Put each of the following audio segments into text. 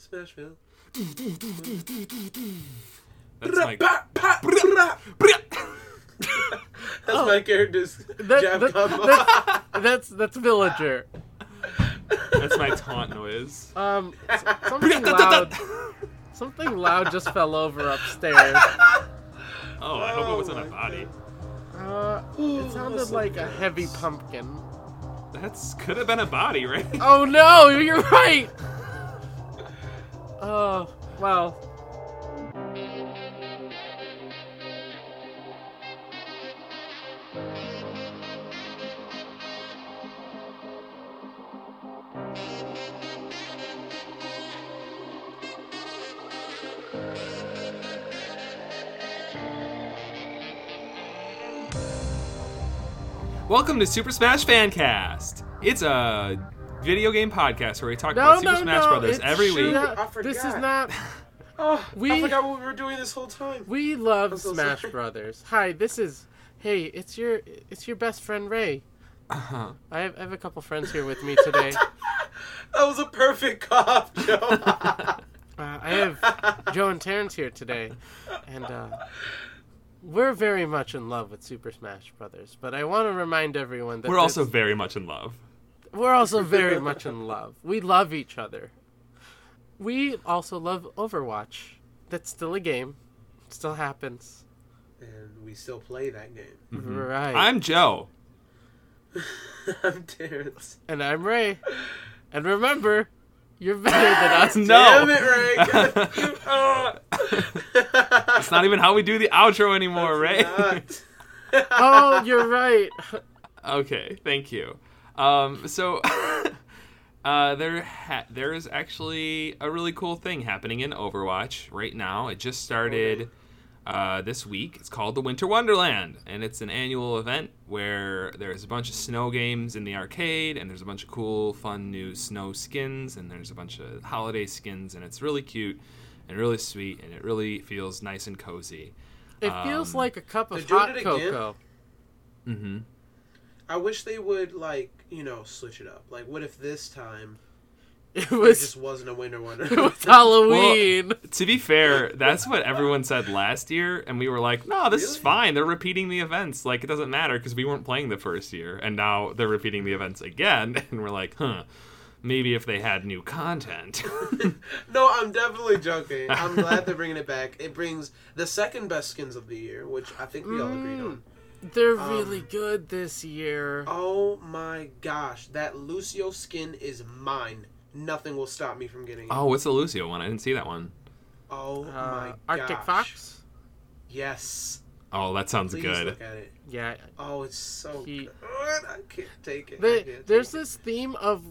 Smashville. That's my. That's Oh. my character's That- jab that- combo. that's, that's that's villager. That's my taunt noise. Um, something loud. Something loud just fell over upstairs. Oh, I hope it wasn't a my body. Uh, it sounded Listen, like a heavy pumpkin. That's could have been a body, right? Oh no, you're right. Oh well. Welcome to Super Smash Fancast. It's a video game podcast where we talk No, about Super no, Smash no. Brothers it's every week. not- this is not. Oh, We- I forgot what we were doing this whole time. We love so Smash sorry. Brothers. Hi, this is. Hey, it's your it's your best friend Ray. Uh-huh. I have, I have a couple friends here with me today. That was a perfect cough, Joe. Uh, I have Joe and Terrence here today, and uh, we're very much in love with Super Smash Brothers. But I want to remind everyone that We're also very much in love. We're also very much in love. We love each other. We also love Overwatch. That's still a game. It still happens. and we still play that game. Mm-hmm. Mm-hmm. Right. I'm Joe. I'm Terrence. and I'm Ray. And remember, you're better than us. No. Damn it, Ray. It's not even how we do the outro anymore, Ray. Not. Oh, you're right. Okay, thank you. Um, so uh, there ha- there is actually a really cool thing happening in Overwatch right now. It just started uh, this week. It's called the Winter Wonderland, and it's an annual event where there's a bunch of snow games in the arcade, and there's a bunch of cool, fun new snow skins, and there's a bunch of holiday skins, and it's really cute and really sweet, and it really feels nice and cozy. It feels Um, like a cup of hot cocoa. Mm-hmm. I wish they would like you know switch it up. Like, what if this time It there was, just wasn't a winter it was Halloween. To be fair, that's what everyone said last year, and we were like, "No, this is fine. They're repeating the events. Like it doesn't matter because we weren't playing the first year, and now they're repeating the events again." And we're like, "Huh? Maybe if they had new content." no, I'm definitely joking. I'm glad they're bringing it back. It brings the second best skins of the year, which I think we all agreed Mm. on. They're Um, really good this year. Oh my gosh, that Lucio skin is mine. Nothing will stop me from getting it. oh, what's the Lucio one? I didn't see that one. Oh Uh, my Arctic gosh. Fox. Yes. Oh, that sounds Please good. look at it. Yeah. Oh, it's so He- good. I can't take it. The, can't there's take it. this theme of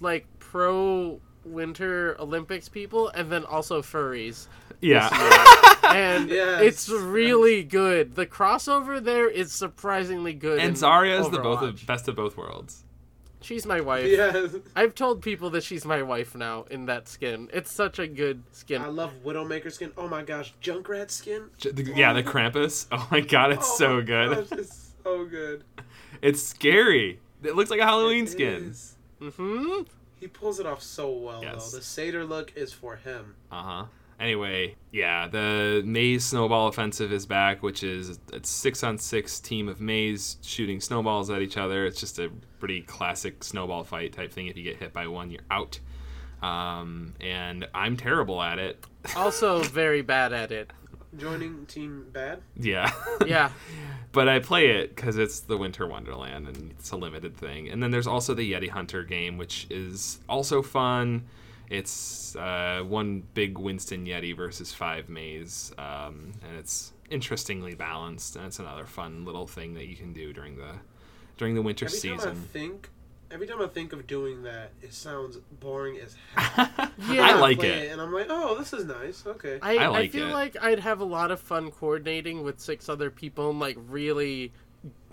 like pro Winter Olympics people, and then also furries. Yeah. and Yes, it's really good. The crossover there is surprisingly good. and in Zarya is the both of, best of both worlds. She's my wife. Yes. I've told people that she's my wife now in that skin. It's such a good skin. I love Widowmaker skin. Oh my gosh, Junkrat skin. J- the- Yeah, the Krampus. Oh my god, it's Oh so my good. gosh, it's so good. It's scary. It looks like a Halloween It skin. is. hmm He pulls it off so well Yes. though. The satyr look is for him. Uh huh. Anyway, yeah, the Mei's Snowball Offensive is back, which is a six on six team of Meis shooting snowballs at each other. It's just a pretty classic snowball fight type thing. If you get hit by one, you're out. Um, and I'm terrible at it. Also very bad at it. Joining team bad. Yeah. Yeah. but I play it because it's the Winter Wonderland and it's a limited thing. And then there's also the Yeti Hunter game, which is also fun. It's uh, one big Winston Yeti versus five Meis, um, and it's interestingly balanced. And it's another fun little thing that you can do during the during the winter Every time I season. think, every time I think of doing that, it sounds boring as hell. Yeah. I like Play it. and I'm like, oh, this is nice. Okay. I, I I, feel it. like I'd have a lot of fun coordinating with six other people and like really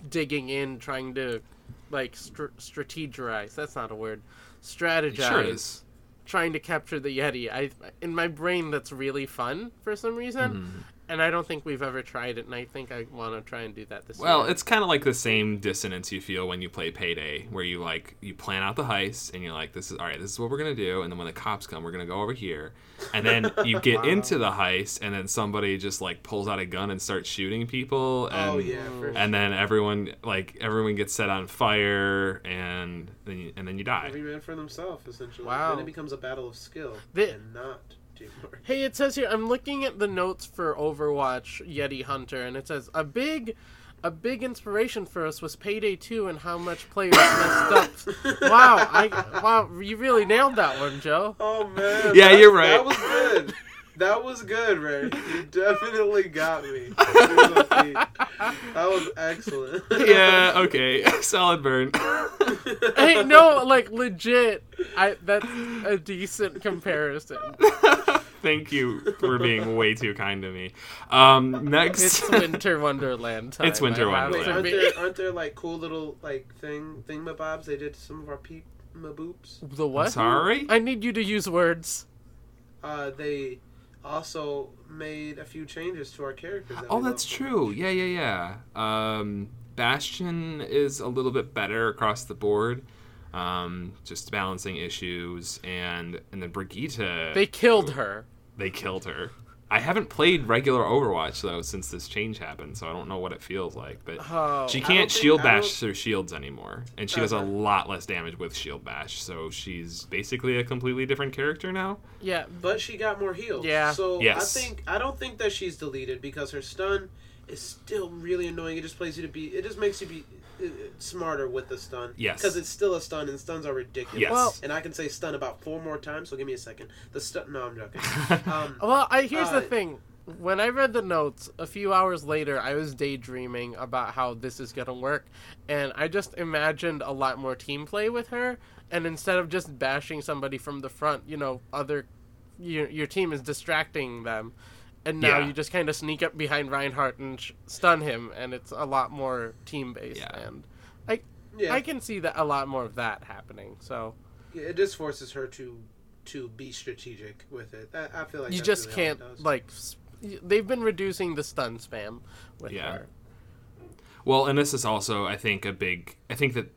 digging in, trying to like str- strategize. That's not a word. Strategize. Sure is. Trying to capture the Yeti. I in my brain that's really fun for some reason. Mm-hmm. And I don't think we've ever tried it, and I think I want to try and do that this Well, year. it's kind of like the same dissonance you feel when you play Payday, where you like you plan out the heist and you're like, "This is all right. This is what we're gonna do." And then when the cops come, we're gonna go over here, and then you get into the heist, and then somebody just like pulls out a gun and starts shooting people, and oh yeah, for and then everyone like everyone gets set on fire, and then you, and then you die. every man for themselves essentially. Wow. Then it becomes a battle of skill The- and not teamwork. Hey, it says here I'm looking at the notes for Overwatch Yeti Hunter, and it says a big, a big inspiration for us was Payday 2 and how much players messed up. Wow, I wow, you really nailed that one, Joe. Oh man. Yeah, that- you're right. That was good. That was good, Ray. You definitely got me. That was excellent. yeah. Okay. Solid burn. Hey, no, like legit, I that's a decent comparison. Thank you for being way too kind to me. Um, next. It's Winter Wonderland time. It's Winter I have Wait, aren't there aren't there like cool little like thing thingamabobs they did to some of our peep boops? The what? Sorry. I need you to use words. Uh, they also made a few changes to our characters. that Oh, that's love. true. Yeah, yeah, yeah. Um, Bastion is a little bit better across the board. Um, just balancing issues, and and then Brigitte, They killed her. they killed her. I haven't played regular Overwatch though since this change happened, so I don't know what it feels like. But Oh. she can't shield bash don't- through shields anymore, and she does a lot less damage with shield bash. So she's basically a completely different character now. Yeah, But she got more heals. Yeah. So Yes. I think I don't think that she's deleted because her stun is still really annoying. It just plays you to be. It just makes you be smarter with the stun. Yes. Because it's still a stun, and stuns are ridiculous. Yes. Well- and I can say stun about four more times. So give me a second. The stun. No, I'm joking. Um, Well, I here's Uh, the thing. When I read the notes a few hours later, I was daydreaming about how this is gonna work, and I just imagined a lot more team play with her. And instead of just bashing somebody from the front, you know, other your your team is distracting them, and now Yeah. you just kind of sneak up behind Reinhardt and sh- stun him, and it's a lot more team based. Yeah. And I yeah. I can see that a lot more of that happening. So Yeah, it just forces her to to be strategic with it. I, I feel like you just really can't like. They've been reducing the stun spam with Yeah. her. Well, and this is also, I think, a big. I think that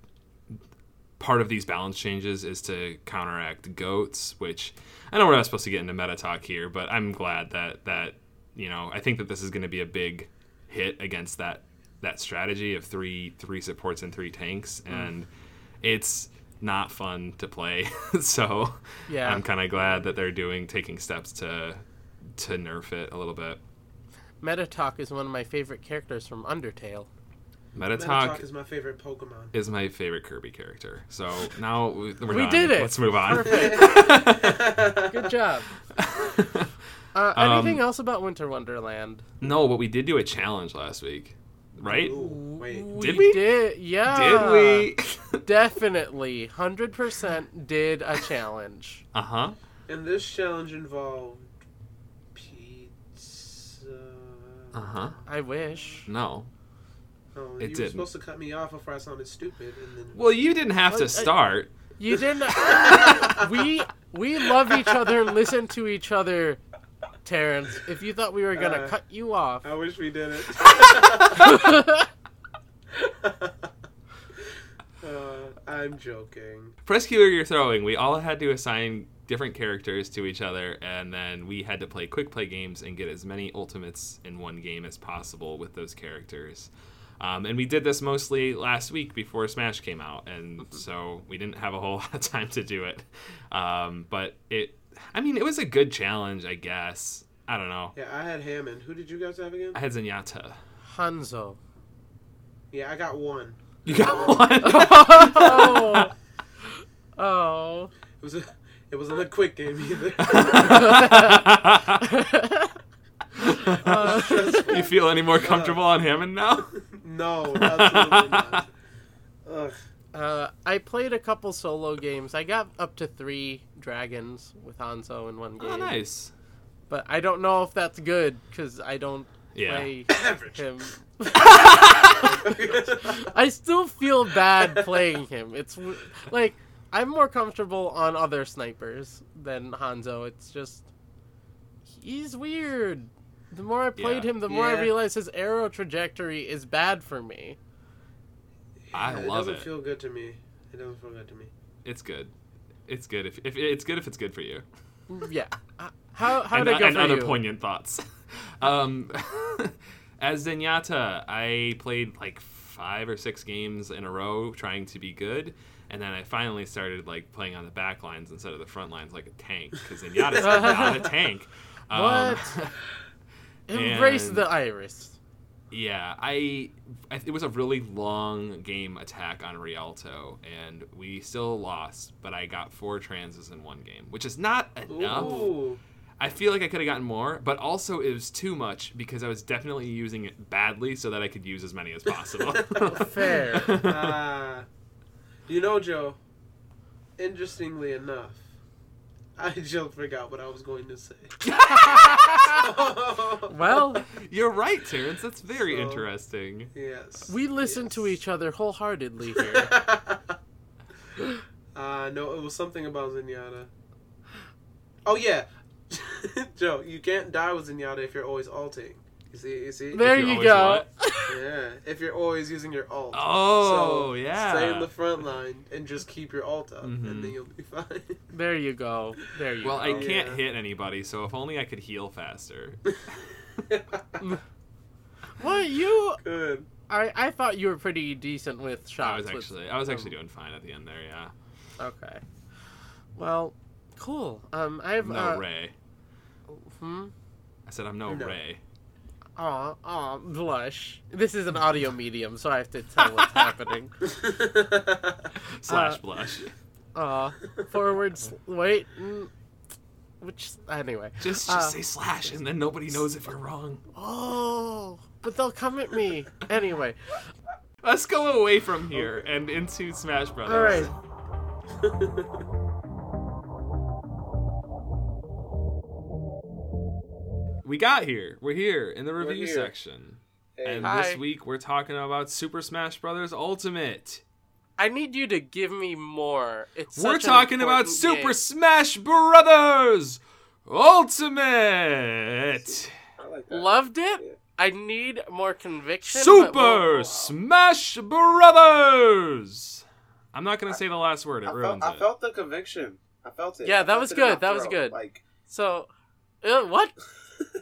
part of these balance changes is to counteract goats, which I know we're not supposed to get into meta talk here, but I'm glad that that you know I think that this is going to be a big hit against that that strategy of three three supports and three tanks, mm. and it's not fun to play. so Yeah. I'm kind of glad that they're doing taking steps to to nerf it a little bit. Metatalk is one of my favorite characters from Undertale. Meta Metatalk is my favorite Pokemon. is my favorite Kirby character. So now we- we're We done. did it. Let's move on. Perfect. Good job. Uh, Um, anything else about Winter Wonderland? no, but we did do a challenge last week, right? Ooh, wait. Did we? Did yeah. Did we? Definitely, hundred percent did a challenge. uh huh. And this challenge involved pizza. Uh huh. I wish. No. Oh, It you were didn't. supposed to cut me off before I sounded stupid, and then Well, you didn't have to start. You didn't. we we love each other, listen to each other, Terrence. If you thought we were gonna Uh, cut you off, I wish we didn't. uh, I'm joking. Press Q or you're throwing. We all had to assign different characters to each other, and then we had to play quick play games and get as many ultimates in one game as possible with those characters. Um, and we did this mostly last week before Smash came out, and so we didn't have a whole lot of time to do it. Um, but it, I mean, it was a good challenge, I guess. I don't know. Yeah, I had Hammond. Who did you guys have again? I had Zenyatta. Hanzo. Yeah, I got one. You got one. oh. oh. It was a, it wasn't a quick game either. you feel any more comfortable on Hammond now? No, absolutely not. Ugh. Uh, I played a couple solo games. I got up to three dragons with Hanzo in one game. Oh, nice. But I don't know if that's good because I don't Yeah. play Average. him. I still feel bad playing him. It's like I'm more comfortable on other snipers than Hanzo. It's just he's weird. The more I played Yeah. him, the more I realized his arrow trajectory is bad for me. I love it. doesn't it. feel good to me. It doesn't feel good to me. It's good. It's good if, if it's good if it's good for you. Yeah. Uh, How how and, did it go and for other you? poignant thoughts. um, as Zenyatta, I played like five or six games in a row trying to be good, and then I finally started like playing on the back lines instead of the front lines like a tank because Zenyatta's not a tank. Um, What? Embrace and- the iris. Yeah, I, I it was a really long game attack on Rialto, and we still lost. But I got four transes in one game, which is not enough. Ooh. I feel like I could have gotten more, but also it was too much because I was definitely using it badly so that I could use as many as possible. Fair. Ah. you know, Joe. Interestingly enough, I just forgot what I was going to say. well, You're right, Terrence. That's very So- interesting. yes. we listen to each other wholeheartedly here. uh, no, it was something about Zenyatta. Oh yeah, Joe, you can't die with Zenyatta if you're always alting. You see, you see. there you're you always go. Yeah, if you're always using your alt. Oh, So, yeah. Stay in the front line and just keep your alt up, Mhm. and then you'll be fine. There you go. There you go. Well, I can't Yeah. hit anybody, so if only I could heal faster. What you? Good. I I thought you were pretty decent with shots. I was with- actually, I was actually um, doing fine at the end there. Yeah. Okay. Well, cool. Um, I have No uh, Ray. Hmm. I said I'm no, No. Ray. Aw, aw, blush. This is an audio medium, so I have to tell what's happening. Slash Uh, blush. Aw, forwards. Wait. mm, Which anyway. Just, just uh, say slash, and then nobody knows if you're wrong. Oh, but they'll come at me anyway. Let's go away from here and into Smash Brothers. All right. We got here. We're here in the review section. Hey, And Hi. this week we're talking about Super Smash Brothers Ultimate. I need you to give me more. It's we're talking about important Super game. Smash Brothers Ultimate. I like. Loved it. Yeah. I need more conviction. but Super Smash Brothers. I'm not gonna say the last word. It I felt, ruins I felt the conviction. I felt it. Yeah, that was it in my good, that was good. Like, So, uh, what?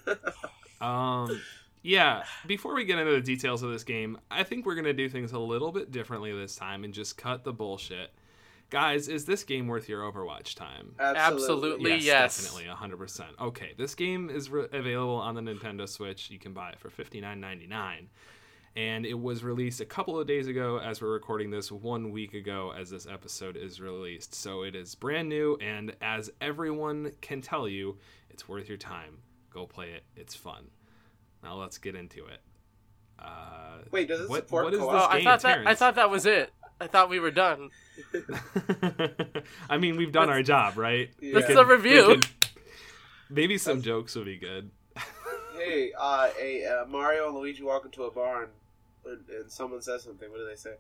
Um, yeah. Before we get into the details of this game, I think we're gonna do things a little bit differently this time and just cut the bullshit. Guys, is this game worth your Overwatch time? Absolutely. yes. definitely, hundred percent. Okay, this game is re- available on the Nintendo Switch. You can buy it for fifty nine ninety nine, and it was released a couple of days ago. As we're recording this, one week ago, as this episode is released. So it is brand new, and as everyone can tell you, it's worth your time. Go play it. It's fun. Now let's get into it. Uh, Wait, does it what, support what is co-op? this Oh, I thought that I thought that was it. I thought we were done. I mean, we've done our job, right? Yeah. That's We the review. can- maybe some jokes would be good. hey, uh, a uh, Mario and Luigi walk into a barn, and, and someone says something. What do they say?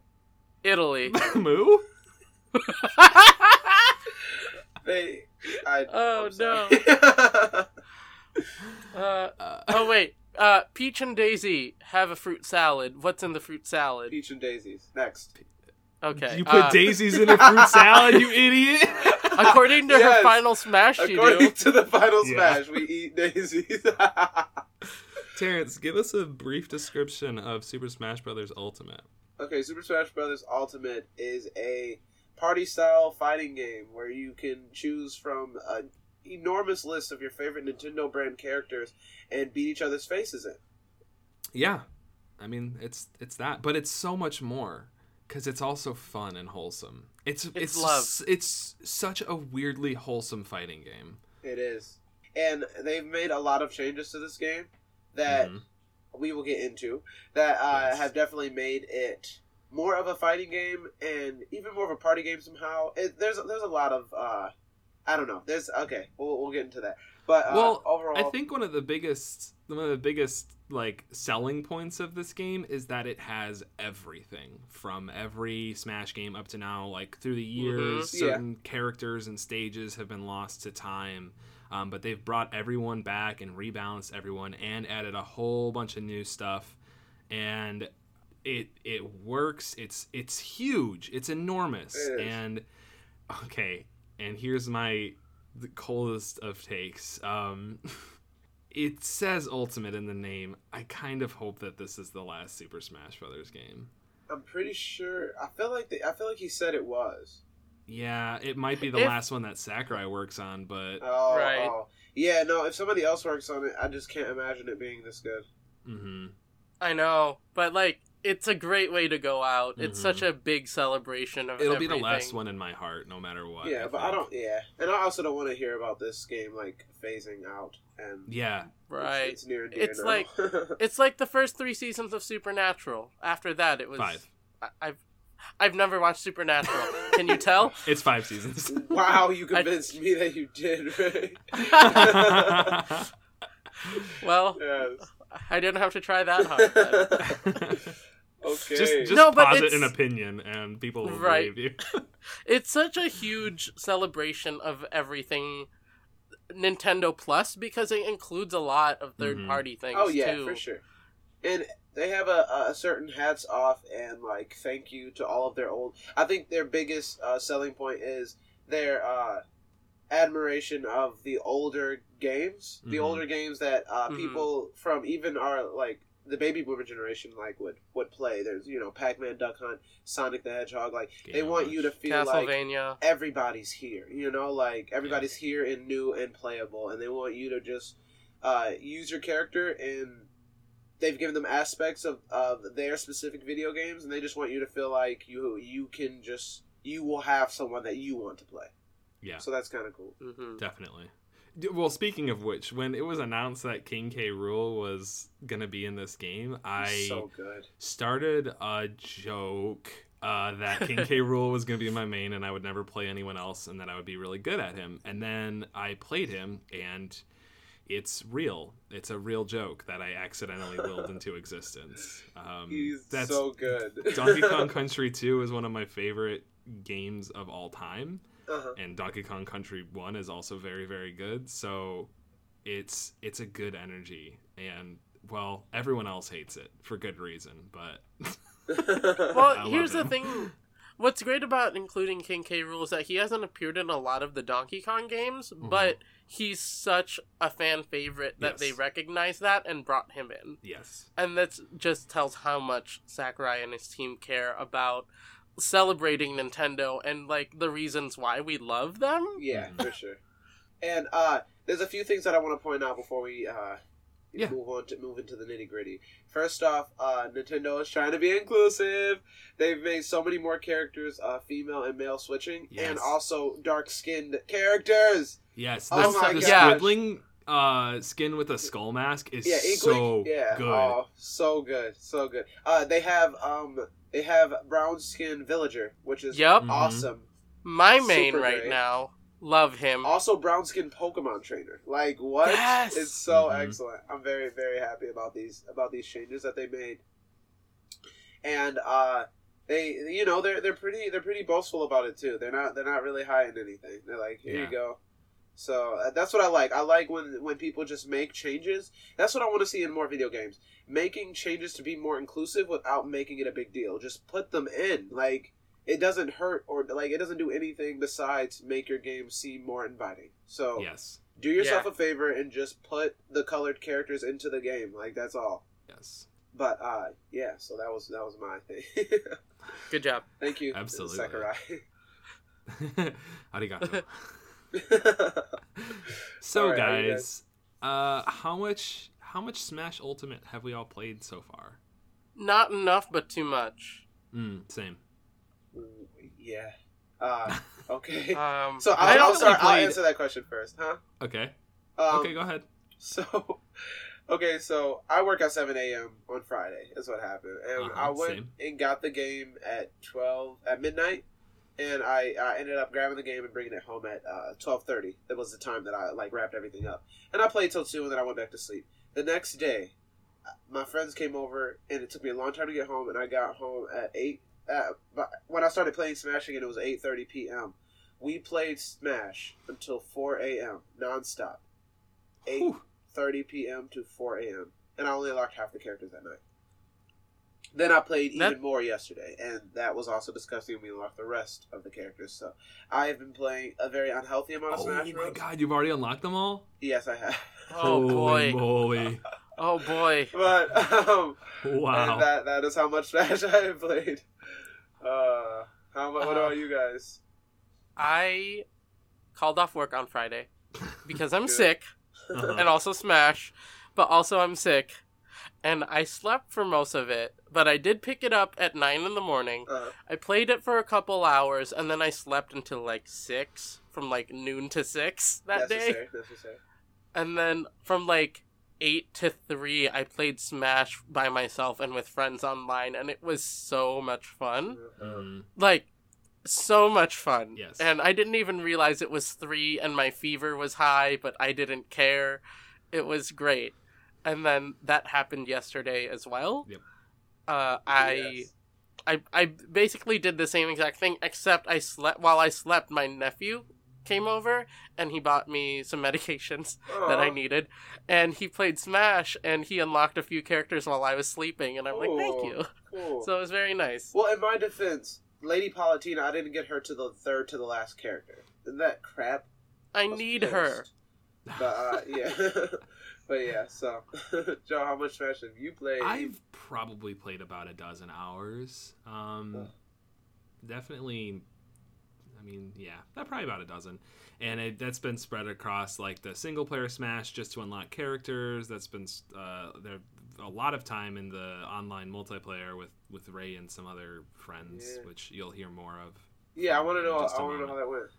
Italy. Moo? They. I, Oh, I'm sorry. Uh, Uh, oh wait. Uh, Peach and Daisy have a fruit salad. What's in the fruit salad? Peach and daisies. Next. Okay. you put uh, daisies in a fruit salad, you idiot! According to her final smash, you According to the final Yeah. smash, we eat daisies. Terrence, give us a brief description of Super Smash Bros. Ultimate. okay, Super Smash Bros. Ultimate is a party-style fighting game where you can choose from an enormous list of your favorite Nintendo brand characters and beat each other's faces in. Yeah, I mean it's it's that, but it's so much more because it's also fun and wholesome. It's it's love. it's such a weirdly wholesome fighting game. It is. And they've made a lot of changes to this game that Mhm. we will get into that uh, Yes. have definitely made it more of a fighting game and even more of a party game somehow. It, there's there's a lot of uh, I don't know. There's okay. We'll, we'll get into that. But uh, well, overall, I think one of the biggest one of the biggest like selling points of this game is that it has everything from every Smash game up to now. Like through the years, Mhm. Yeah. certain characters and stages have been lost to time. Um, but they've brought everyone back and rebalanced everyone and added a whole bunch of new stuff, and it it works. It's it's huge. It's enormous. It is. And okay, and here's my the coldest of takes. Um, it says Ultimate in the name. I kind of hope that this is the last Super Smash Brothers game. I'm pretty sure. I feel like the, I feel like he said it was. Yeah, it might be the If- last one that Sakurai works on, but Oh, Right. oh. yeah. No, if somebody else works on it, I just can't imagine it being this good. Mm-hmm. I know, but like it's a great way to go out. It's Mhm. such a big celebration of it'll everything. be the last one in my heart, no matter what. yeah, but I don't. Yeah, and I also don't want to hear about this game like phasing out. And Yeah, Right. it's, it's near and dear It's now. like- It's like the first three seasons of Supernatural. After that, it was Five. I, I've I've never watched Supernatural. Can you tell? it's five seasons. wow, you convinced me that you did. Right? Well, yes. I didn't have to try that hard. Then. Okay. just just No, but posit an opinion, and people will Right. believe you. it's such a huge celebration of everything Nintendo Plus because it includes a lot of third Mhm. party things. oh yeah, too. for sure. And they have a, a certain hats off and like thank you to all of their old. I think their biggest uh, selling point is their uh, admiration of the older games, the Mhm. older games that uh, Mhm. people from even our like the baby boomer generation like would would play. There's you know Pac Man, Duck Hunt, Sonic the Hedgehog. Like they want Watch. you to feel like everybody's here. You know, like everybody's here and new and playable, and they want you to just uh, use your character. And they've given them aspects of, of their specific video games, and they just want you to feel like you you can just you will have someone that you want to play. Yeah, So that's kind of cool. hmm definitely. Well, speaking of which, when it was announced that King K. Rool was gonna be in this game, I so started a joke uh, that King K. Rule was going to be my main and I would never play anyone else and that I would be really good at him. And then I played him and it's real. It's a real joke that I accidentally willed into existence. Um, He's that's so good. Donkey Kong Country 2 is one of my favorite games of all time uh-huh. and Donkey Kong Country 1 is also very very good. So it's it's a good energy and well, everyone else hates it for good reason, but Well, I here's the love him. thing. What's great about including King K. Rool is that he hasn't appeared in a lot of the Donkey Kong games, but he's such a fan favorite that they Yes. recognize that and brought him in. yes. And that just tells how much Sakurai and his team care about celebrating Nintendo and like the reasons why we love them. Yeah, Mhm. for sure. And uh, there's a few things that I want to point out before we uh, Yeah. move on to move into the nitty gritty. First off, uh, Nintendo is trying to be inclusive. They've made so many more characters uh, female and male switching, and also dark skinned characters. Yes, the, Oh my the gosh. squiddling uh, skin with a skull mask is Yeah, Inkling. so yeah, good. oh, so good, so good. Uh, they have um, they have brown skin villager, which is Yep. Mhm. awesome. My main Super right great. now. Love him. Also, brown skin Pokemon trainer. Like what? Yes! It's so Mhm. excellent. I'm very very happy about these about these changes that they made. And uh they you know they're they're pretty they're pretty boastful about it too. They're not they're not really hiding anything. They're like here Yeah. you go. So uh, that's what I like. I like when when people just make changes. That's what I want to see in more video games. Making changes to be more inclusive without making it a big deal. Just put them in. Like it doesn't hurt or like it doesn't do anything besides make your game seem more inviting. So Yes, do yourself Yeah. a favor and just put the colored characters into the game. Like that's all. yes, But uh yeah, so that was that was my thing. Good job. Thank you. Absolutely. Sakurai. arigato. So, Alright, how you guys, uh, how much how much Smash Ultimate have we all played so far? Not enough, but too much. Mm, same. Yeah. Uh okay. Um, so I I'll, I'll, don't start, I'll answer that question first, huh? Okay. Um, okay, go ahead. So, okay, so I work at 7 a.m. on Friday. Is what happened, and Uh-huh, I went same. and got the game at 12 at midnight, and I, I ended up grabbing the game and bringing it home at uh, 12:30. That was the time that I like wrapped everything up, and I played till two, and then I went back to sleep. The next day, my friends came over, and it took me a long time to get home, and I got home at eight. Uh, but when I started playing Smash again, it was 8:30 p.m. We played Smash until 4 a.m. nonstop, 8 Whew. 30 p.m. to 4 a.m. And I only unlocked half the characters that night. Then I played even That- more yesterday, and that was also disgusting. We unlocked the rest of the characters, so I have been playing a very unhealthy amount of Oh Smash Oh my Bros. god, you've already unlocked them all? Yes, I have. Oh Holy boy. moly. Oh boy. But um, Wow. and that that is how much Smash I have played. Uh, how much? What Uh, about you guys? I called off work on Friday because I'm sick Uh-huh. and also Smash, but also I'm sick. And I slept for most of it, but I did pick it up at 9 in the morning. Uh, I played it for a couple hours and then I slept until like 6 from like noon to 6 that day. necessary, necessary. And then from like 8 to 3 I played Smash by myself and with friends online and it was so much fun. Mhm. Like so much fun. Yes. And I didn't even realize it was 3 and my fever was high, but I didn't care. It was great. And then that happened yesterday as well. Yep. Uh I Yes. I I basically did the same exact thing, except I slept while I slept. My nephew came over and he bought me some medications that I needed, and he played Smash and he unlocked a few characters while I was sleeping, and I'm like, thank you. Cool. So it was very nice. well, in my defense, Lady Palutena, I didn't get her to the third to the last character. Isn't that crap? I was need pissed. her. But uh, yeah, but yeah. So, Joe, how much Smash have you played? I've probably played about a dozen hours. Um, definitely. I mean, yeah, that probably about a dozen, and it, that's been spread across like the single player Smash just to unlock characters. That's been uh, there a lot of time in the online multiplayer with with Ray and some other friends, Yeah. which you'll hear more of. yeah, I want to know. I want to know how that went.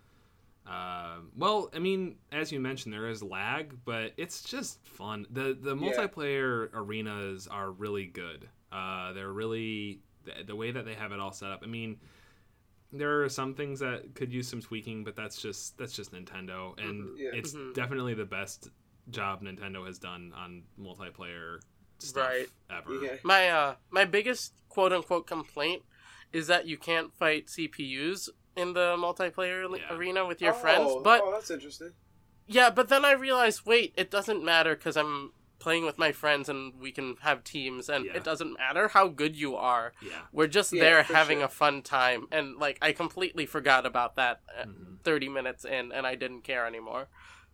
Um, well, I mean, as you mentioned, there is lag, but it's just fun. the The Yeah. multiplayer arenas are really good. Uh, they're really the, the way that they have it all set up. I mean, there are some things that could use some tweaking, but that's just that's just Nintendo, and Mhm, yeah. it's Mhm. definitely the best job Nintendo has done on multiplayer stuff Right. ever. Yeah. My uh my biggest quote unquote complaint is that you can't fight CPUs in the multiplayer Yeah. arena with your oh, friends. But oh, that's interesting. yeah, but then I realized, wait, it doesn't matter because I'm playing with my friends and we can have teams, and Yeah. it doesn't matter how good you are. Yeah. We're just Yeah, there having sure. a fun time, and like I completely forgot about that uh, Mhm. thirty minutes in, and I didn't care anymore.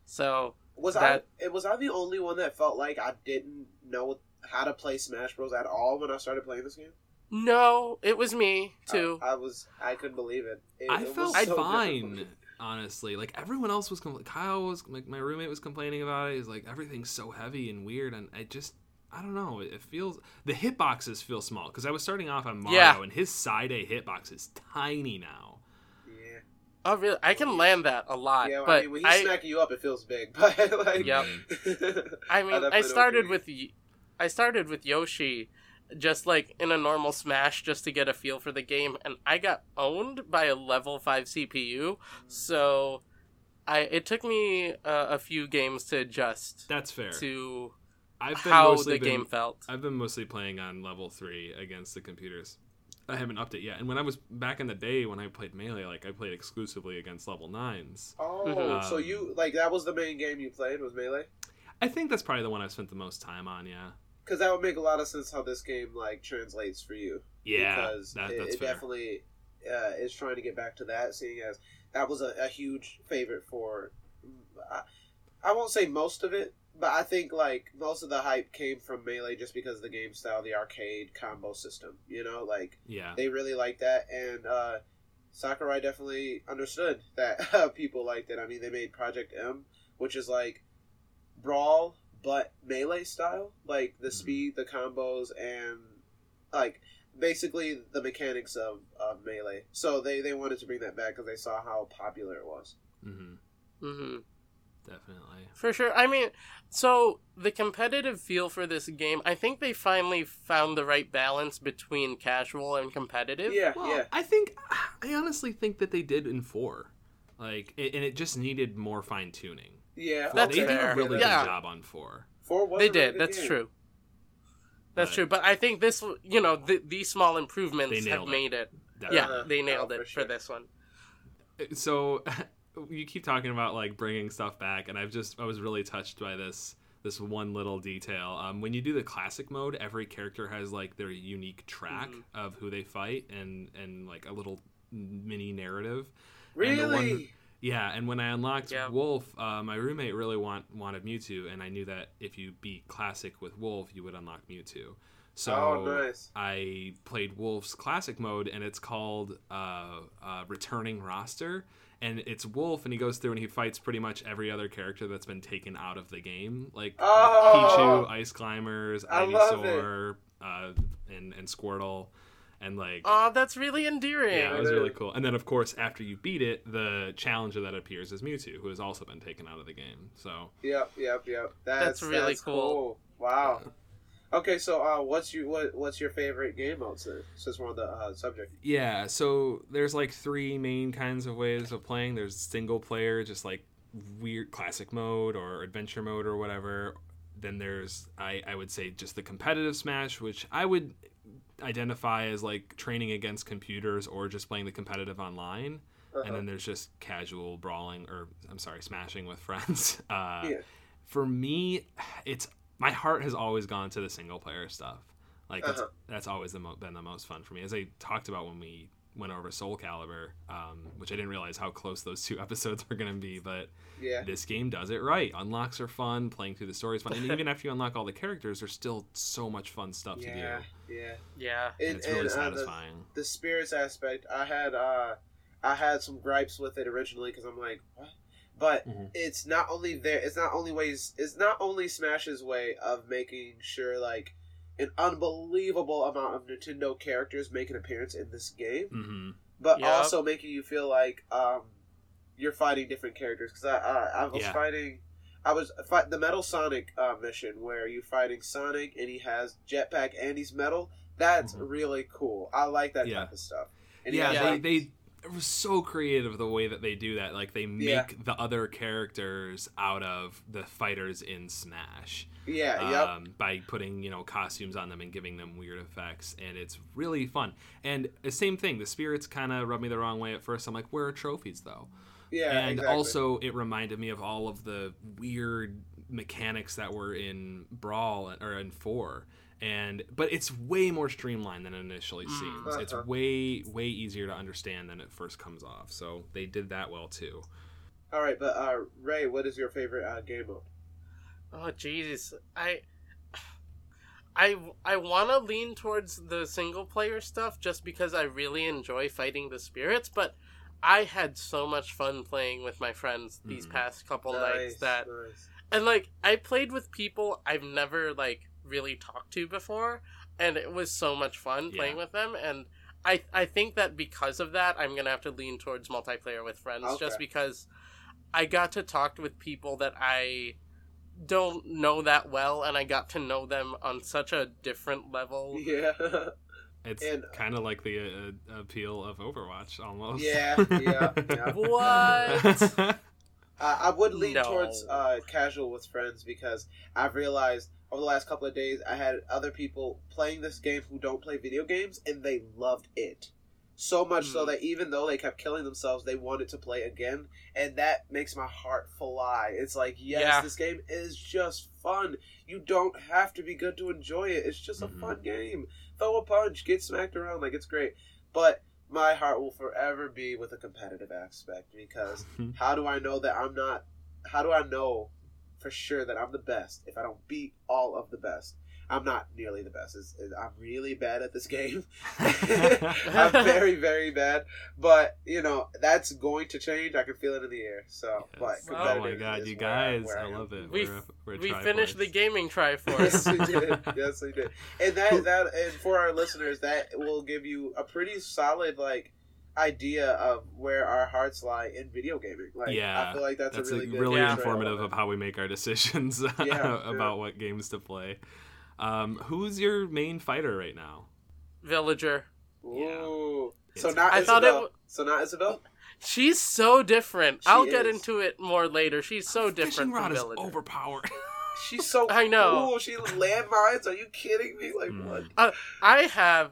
So Was That- I? It was I the only one that felt like I didn't know how to play Smash Bros. at all when I started playing this game? No, it was me too. I, I was. I couldn't believe it. It- I it was felt so fine, difficult. honestly. Like everyone else was, compl- Kyle was, like my roommate was complaining about it. He's like everything's so heavy and weird, and I just, I don't know. It feels the hitboxes feel small because I was starting off on Mario, Yeah. and his side A hitbox is tiny now. Yeah. oh really? I can land that a lot, Yeah. but I mean, when he's I, smacking you up, it feels big. But like. Yep. I mean, I, definitely know started with y- I started with Yoshi, just like in a normal Smash, just to get a feel for the game, and I got owned by a level five CPU. So, I it took me uh, a few games to adjust That's fair. to I've been how mostly the been- game felt. I've been mostly playing on level three against the computers. I haven't upped it yet. And when I was back in the day when I played melee, like I played exclusively against level nines. Oh, Mhm. so Um, you like that was the main game you played was Melee? I think that's probably the one I've spent the most time on. Yeah. Because that would make a lot of sense how this game like translates for you. Yeah. because that, it, that's it definitely uh, is trying to get back to that, seeing as that was a, a huge favorite for. I, I won't say most of it, but I think like most of the hype came from Melee just because of the game style, the arcade combo system. You know, like Yeah. they really liked that, and uh, Sakurai definitely understood that uh, people liked it. I mean, they made Project M, which is like brawl but melee style, like the Mhm. speed, the combos, and like basically the mechanics of, of melee. So they they wanted to bring that back because they saw how popular it was. hmm hmm Definitely. For sure. I mean, so the competitive feel for this game, I think they finally found the right balance between casual and competitive. Yeah, Well, yeah. I think I honestly think that they did in four, like, it, and it just needed more fine tuning. Yeah, That's they did a really Yeah. good job on four. Four was they did. That's game. true. That's But- true. But I think this, you know, th- these small improvements They have nailed it. made it. Definitely. Yeah, Uh-huh. they nailed Oh, it for for, this one. so you keep talking about like bringing stuff back, and I've just I was really touched by this this one little detail. Um, when you do the classic mode, every character has like their unique track Mhm. of who they fight, and and like a little mini narrative. Really? And the one- Yeah, and when I unlocked Yeah. Wolf, uh, my roommate really want, wanted Mewtwo, and I knew that if you beat Classic with Wolf, you would unlock Mewtwo. So oh, nice. I played Wolf's Classic mode, and it's called uh, uh, Returning Roster, and it's Wolf, and he goes through and he fights pretty much every other character that's been taken out of the game, like Oh! Pichu, Ice Climbers, I love Ivysaur, uh, and and Squirtle, and like Oh, that's really endearing. yeah, it was really cool. And then, of course, after you beat it, the challenger that appears is Mewtwo, who has also been taken out of the game. So, Yep, yep, yep. That's, That's really that's cool. Wow. Okay, so uh, what's your what, what's your favorite game mode? Since we're on the uh, subject. yeah, so there's like three main kinds of ways of playing. There's single player, just like weird classic mode or adventure mode or whatever. Then there's, I, I would say, just the competitive Smash, which I would identify as like training against computers or just playing the competitive online. Uh-huh. and then there's just casual brawling or i'm sorry smashing with friends uh, Yeah. for me it's my heart has always gone to the single player stuff like that's, Uh-huh. that's always the mo- been the most fun for me as i talked about when we went over soul calibur um, which i didn't realize how close those two episodes were going to be but yeah. this game does it right unlocks are fun playing through the story is fun and even after you unlock all the characters there's still so much fun stuff to do Yeah, yeah. Yeah. and And, it's really and, uh, the, satisfying the spirits aspect, I had uh, I had some gripes with it originally because I'm like, what? But Mhm. it's not only there. It's not only ways. It's not only Smash's way of making sure like an unbelievable amount of Nintendo characters make an appearance in this game, hmm but Yep. also making you feel like um, you're fighting different characters. Because I, I I was Yeah. fighting. I was fight the Metal Sonic uh, mission where you're fighting Sonic and he has jetpack and he's metal. That's Mhm. really cool. I like that Yeah. type of stuff. And he yeah, has, they, they it was so creative the way that they do that. Like they make Yeah. the other characters out of the fighters in Smash. yeah, yep. Um, by putting you know costumes on them and giving them weird effects, and it's really fun. And the same thing, the spirits kind of rubbed me the wrong way at first. I'm like, where are trophies though? Yeah, and exactly. also it reminded me of all of the weird mechanics that were in Brawl or in Four. And but it's way more streamlined than it initially Mm. seems. It's Uh-huh. way way easier to understand than it first comes off. So they did that well too. All right, but uh, Ray, what is your favorite uh, game mode? Oh Jesus, I, I, I want to lean towards the single player stuff just because I really enjoy fighting the spirits. But I had so much fun playing with my friends these Mhm. past couple Nice, nights that, nice. and like I played with people I've never like really talked to before, and it was so much fun playing Yeah. with them. And I, I think that because of that, I'm gonna have to lean towards multiplayer with friends Okay. just because I got to talk with people that I don't know that well, and I got to know them on such a different level. Yeah, It's kind of like the uh, appeal of Overwatch almost. Yeah, yeah, yeah. What? uh, I would lean No. towards uh, casual with friends because I've realized over the last couple of days I had other people playing this game who don't play video games and they loved it. So much so Hmm. that even though they kept killing themselves, they wanted to play again, and that makes my heart fly. It's like, yes, Yeah. this game is just fun. You don't have to be good to enjoy it. It's just a Mhm. fun game. Throw a punch, get smacked around, like it's great. But my heart will forever be with a competitive aspect because how do I know that I'm not? How do I know for sure that I'm the best if I don't beat all of the best? I'm not nearly the best. It's, it- I'm really bad at this game. I'm very, very bad. But you know that's going to change. I can feel it in the air. So, but oh my god, you where I- guys! I love it. We We're we're We finished the gaming triforce. yes, Triforce. we did. Yes, we did. And that that and for our listeners, that will give you a pretty solid like idea of where our hearts lie in video gaming. Like, Yeah, I feel like that's, That's a really like good really informative of how we make our decisions Yeah, about what games to play. Um, who's your main fighter right now? Villager. Yeah. Ooh. It's- So not I thought it Isabelle. w- So not Isabelle. She's so different. She I'll get into it more later. She's so Fishing different rod from is overpowered. She's so I know. cool. She landmines. Are you kidding me? Like Mm. what? I have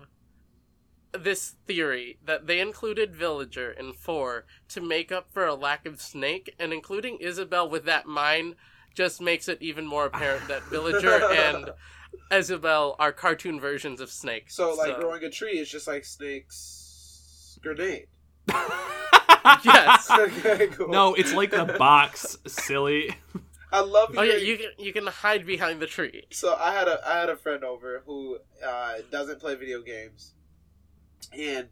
this theory that they included Villager in 4 to make up for a lack of Snake, and including Isabelle with that mine just makes it even more apparent that Villager and Isabel are cartoon versions of Snake. So like growing a tree is just like Snake's grenade. yes. okay, cool. no, it's like the box, silly. I love. Oh yeah, you can you can hide behind the tree. So I had a I had a friend over who uh, doesn't play video games, and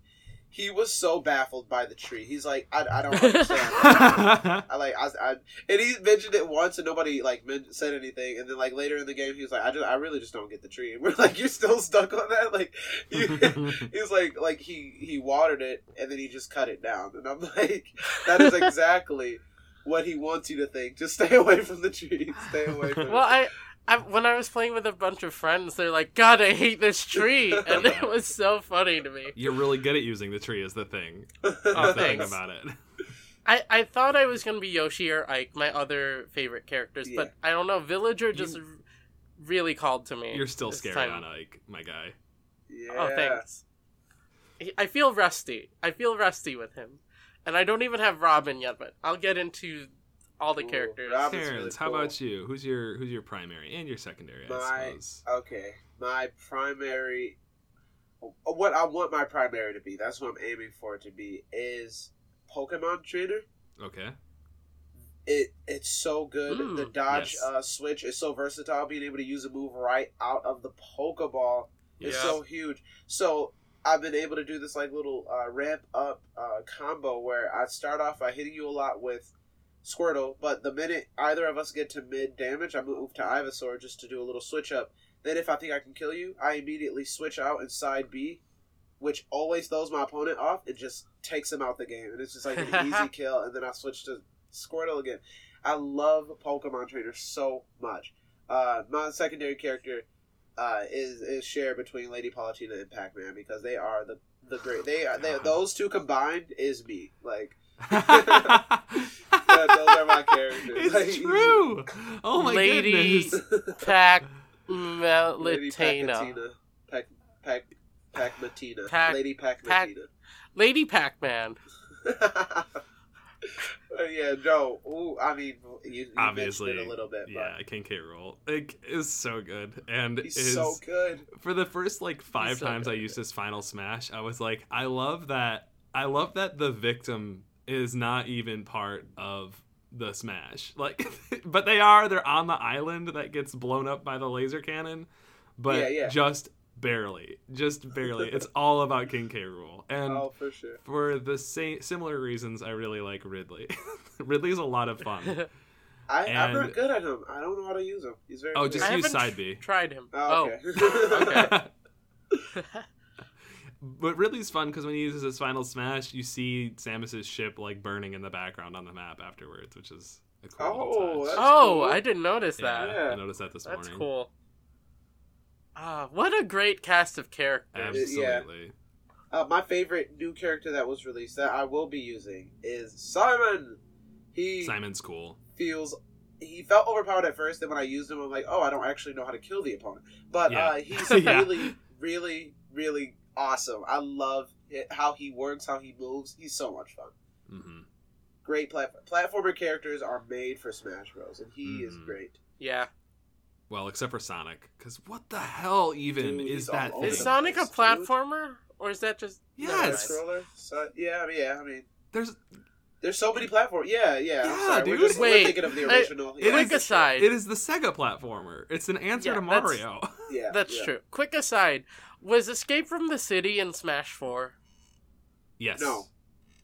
he was so baffled by the tree. He's like, I, I don't understand. I like I, I and he mentioned it once and nobody like said anything. And then like later in the game, he was like, I just I really just don't get the tree. And we're like, you're still stuck on that? Like, you, he was like like he he watered it and then he just cut it down. And I'm like, that is exactly. What he wants you to think. Just stay away from the trees. Stay away from. Well, I, I when I was playing with a bunch of friends, they're like, "God, I hate this tree," and it was so funny to me. You're really good at using the tree as the thing. Oh, The thing thanks. about it. I, I thought I was gonna be Yoshi or Ike, my other favorite characters, Yeah. but I don't know. Villager just r- really called to me. You're still this scary time. on Ike, my guy. yeah. Oh, thanks. I feel rusty. I feel rusty with him, and I don't even have Robin yet. But I'll get into all the Ooh, characters. Rob- Robin's Terrence, really how about you? Who's your who's your primary and your secondary? I My- suppose. Okay, my primary, what I want my primary to be, that's what I'm aiming for it to be, is Pokemon Trainer. Okay. It it's so good. Mm, the dodge yes. uh, switch is so versatile. Being able to use a move right out of the Pokeball is so huge. So I've been able to do this like little uh, ramp up uh, combo where I start off by hitting you a lot with Squirtle, but the minute either of us get to mid damage, I move to Ivysaur just to do a little switch up. Then if I think I can kill you, I immediately switch out and side B, which always throws my opponent off and just takes him out the game. And it's just like an easy kill, and then I switch to Squirtle again. I love Pokemon Trainer so much. Uh, my secondary character uh, is is shared between Lady Palutena and Pac Man because they are the the great. They are they, those two combined is me. Like yeah, those are my characters. Like, It's true. Oh my Lady- goodness. Pac Lady Melitina. Pacatina. Pac Pac Pac-Matina. Pac- Lady Pac- Pac-Matina. Lady Pac Man. Yeah, no. Ooh, I mean, you, you Obviously, mentioned it a little bit, Yeah, King K. Rool like is so good, and but he's is so good. for the first like five so times I used this final smash, I was like, I love that. I love that the victim is not even part of the smash. Like, but they are. They're on the island that gets blown up by the laser cannon, but Yeah, yeah. just barely, just barely. it's all about King K. Rool, and oh, for sure. for the same similar reasons, I really like Ridley. Ridley's a lot of fun. I, I'm not good at him. I don't know how to use him. He's very. Oh, weird. just I use side B. tried him. Oh, oh. okay. Oh. But Ridley's fun because when he uses his final smash, you see Samus's ship like burning in the background on the map afterwards, which is a cool Oh, touch. that's oh, cool. I didn't notice yeah, that. Yeah. I noticed that this That's morning. cool. Ah, what a great cast of characters. Absolutely. Uh, my favorite new character that was released that I will be using is Simon. He Simon's cool. feels he felt overpowered at first. Then when I used him, I'm like, oh, I don't actually know how to kill the opponent. But Yeah. uh, he's Yeah. really, really, really awesome. I love it, how he works, how he moves. He's so much fun. hmm Great plat- platformer characters are made for Smash Bros, and he is Mhm. great. Yeah. Well, except for Sonic, because what the hell even Dude, is he's that all thing? Is Sonic a Dude. platformer? Or is that just. Yes. Never So, yeah, I mean, yeah. I mean, There's there's so many platforms. Yeah, yeah. I'm Yeah, sorry. dude. We're, just, we're Wait, thinking of the I- original. it yeah, Quick for aside. it is the Sega platformer. It's an answer Yeah, to Mario. Sure. Yeah, That's yeah. true. Quick aside. Was Escape from the City in Smash 4? yes. No.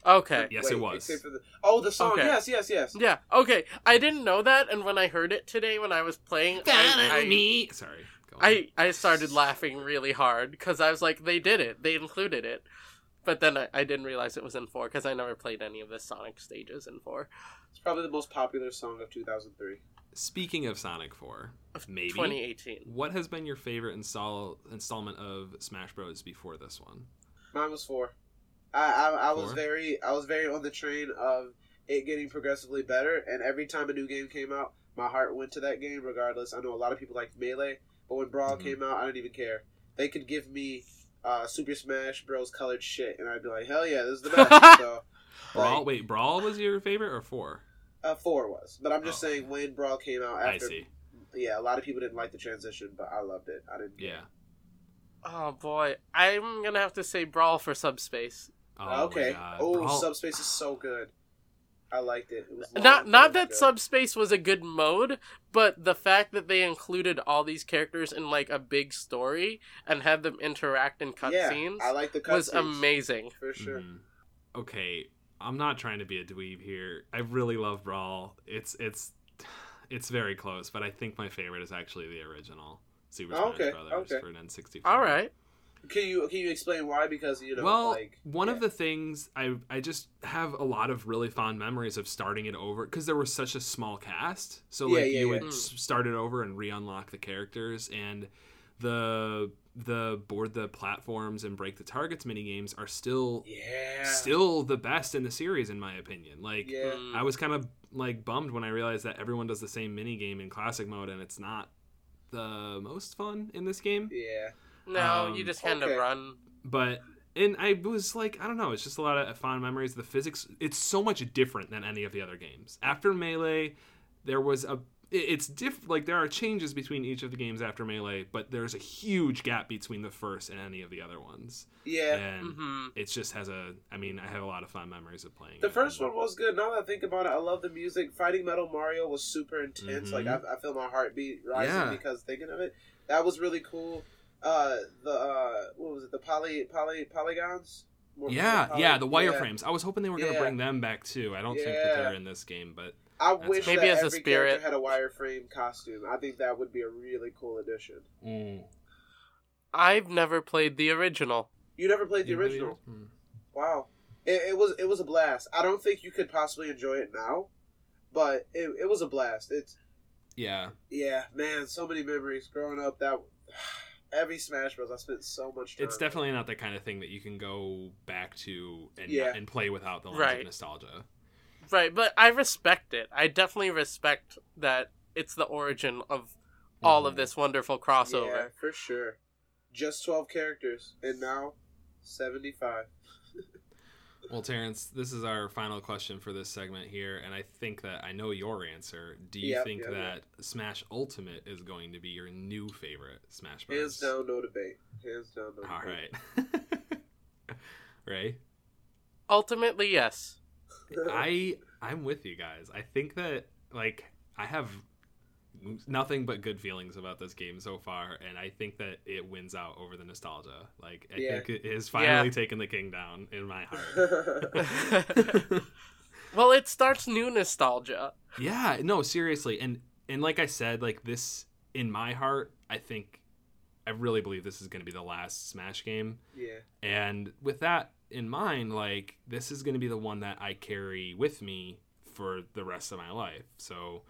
Okay. Yes, it was. the- oh, the song. Okay. Yes, yes, yes. Yeah, okay. I didn't know that, and when I heard it today when I was playing, I, I, me. Sorry. I, I started laughing really hard because I was like, they did it. They included it. But then I, I didn't realize it was in 4 because I never played any of the Sonic stages in 4. It's probably the most popular song of 2003. Speaking of Sonic 4, maybe 2018. What has been your favorite install installment of Smash Bros. before this one? Mine was four. I I, I was very I was very on the train of it getting progressively better, and every time a new game came out, my heart went to that game. Regardless, I know a lot of people liked Melee, but when Brawl Mhm. came out, I didn't even care. They could give me uh, Super Smash Bros. colored shit, and I'd be like, hell yeah, this is the best. so, Brawl. like, Wait, Brawl was your favorite or four? Uh, four was, but I'm just Oh. saying when Brawl came out I after. see. Yeah, a lot of people didn't like the transition, but I loved it. I didn't. Yeah. Oh boy, I'm gonna have to say Brawl for Subspace. Oh, okay. Oh, Brawl- Subspace is so good. I liked it. it was Not not that good. Subspace was a good mode, but the fact that they included all these characters in like a big story and had them interact in cutscenes Yeah, I like the was cutscenes amazing. for sure. Mhm. Okay, I'm not trying to be a dweeb here. I really love Brawl. It's it's it's very close, but I think my favorite is actually the original Super Oh, Smash okay, Brothers okay. for an N64. All right. Can you can you explain why? Because you know, well, like one yeah. of the things I I just have a lot of really fond memories of starting it over because there was such a small cast. So Yeah, like yeah, you yeah. would Mm. start it over and re-unlock the characters and the the board the platforms and break the targets mini games are still yeah, still the best in the series in my opinion. Like yeah, Mm. I was kind of like bummed when I realized that everyone does the same mini game in classic mode and it's not the most fun in this game. yeah. No, Um, you just kind okay. of run. But and I was like, I don't know, it's just a lot of fond memories. The physics, it's so much different than any of the other games. After Melee, there was a it- it's diff like there are changes between each of the games after Melee, but there's a huge gap between the first and any of the other ones. Yeah. And hmm it just has a I mean, I have a lot of fond memories of playing The it. first one was good. Now that I think about it, I love the music. Fighting Metal Mario was super intense. Like I. I feel my heartbeat rising Yeah. because thinking of it. That was really cool. Uh, the uh, what was it? The poly poly polygons. More- Yeah, poly- yeah, the yeah. wireframes. I was hoping they were going to Yeah. bring them back too. I don't think that they're in this game, but I That's wish Maybe that as a every spirit. character had a wireframe costume. I think that would be a really cool addition. I've never played the original. You never played the You original. Hmm. Wow, it, it was it was a blast. I don't think you could possibly enjoy it now, but it, it was a blast. It's Yeah. yeah, man, so many memories growing up. That every Smash Bros. I spent so much time. It's definitely not the kind of thing that you can go back to and Yeah. and play without the lens Right. of nostalgia. Right, but I respect it. I definitely respect that it's the origin of all of Mhm. this wonderful crossover. yeah, for sure. Just twelve characters, and now seventy five. Well, Terrence, this is our final question for this segment here, and I think that I know your answer. Do you Yep, think yep, that Smash Ultimate is going to be your new favorite Smash Bros? Hands down, no debate. Hands down, no All debate. right. Ray, Ultimately, yes. I I'm with you guys. I think that like I have nothing but good feelings about this game so far, and I think that it wins out over the nostalgia. Like I Yeah. think it is finally Yeah. taking the king down in my heart. well, it starts new nostalgia. yeah, no, seriously, and and like I said, like this in my heart, I think I really believe this is going to be the last Smash game. yeah, And with that in mind, like this is going to be the one that I carry with me for the rest of my life. So,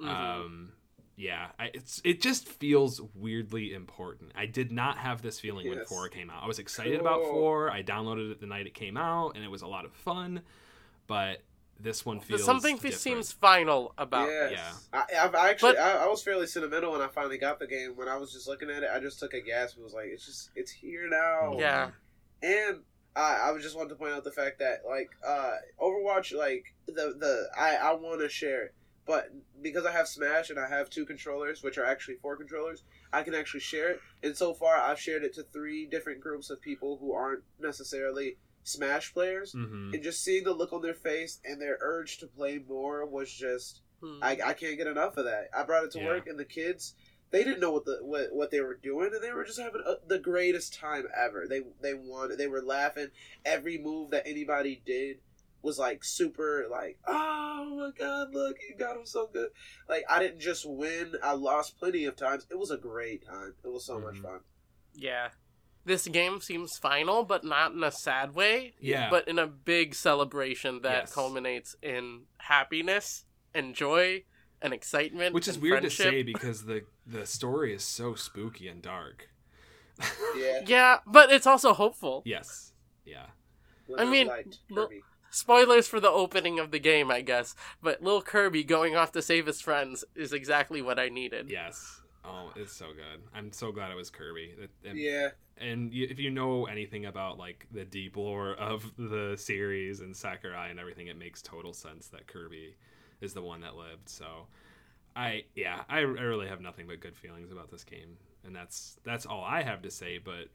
Mhm. um, yeah, I, it's it just feels weirdly important. I did not have this feeling when four came out. I was excited about four. I downloaded it the night it came out, and it was a lot of fun. But this one feels Something different. seems final about yes. it. yeah. I, I've actually, But- I, I was fairly sentimental when I finally got the game. When I was just looking at it, I just took a gasp. It was like, it's just, it's here now. Yeah. And I, I was just wanted to point out the fact that like uh, Overwatch, like the the I I want to share it, but because I have Smash and I have two controllers, which are actually four controllers, I can actually share it. And so far, I've shared it to three different groups of people who aren't necessarily Smash players. hmm And just seeing the look on their face and their urge to play more was just Hmm. I, I can't get enough of that. I brought it to Yeah. work, and the kids they didn't know what the what, what they were doing, and they were just having a, the greatest time ever. They they wanted they were laughing. Every move that anybody did was like super like oh my god look you got him so good like i didn't just win i lost plenty of times it was a great time it was so much Mhm. fun Yeah. This game seems final, but not in a sad way, Yeah. but in a big celebration that Yes. culminates in happiness and joy and excitement. Which is and weird friendship. to say because the the story is so spooky and dark. yeah Yeah, but it's also hopeful. yes. Yeah. Limit I mean, Light, look- Spoilers for the opening of the game, I guess. But Lil Kirby going off to save his friends is exactly what I needed. Yes. Oh, it's so good. I'm so glad it was Kirby. That- And, Yeah, and y- if you know anything about like the deep lore of the series and Sakurai and everything, it makes total sense that Kirby is the one that lived. So, I yeah, I, I really have nothing but good feelings about this game, and that's that's all I have to say. But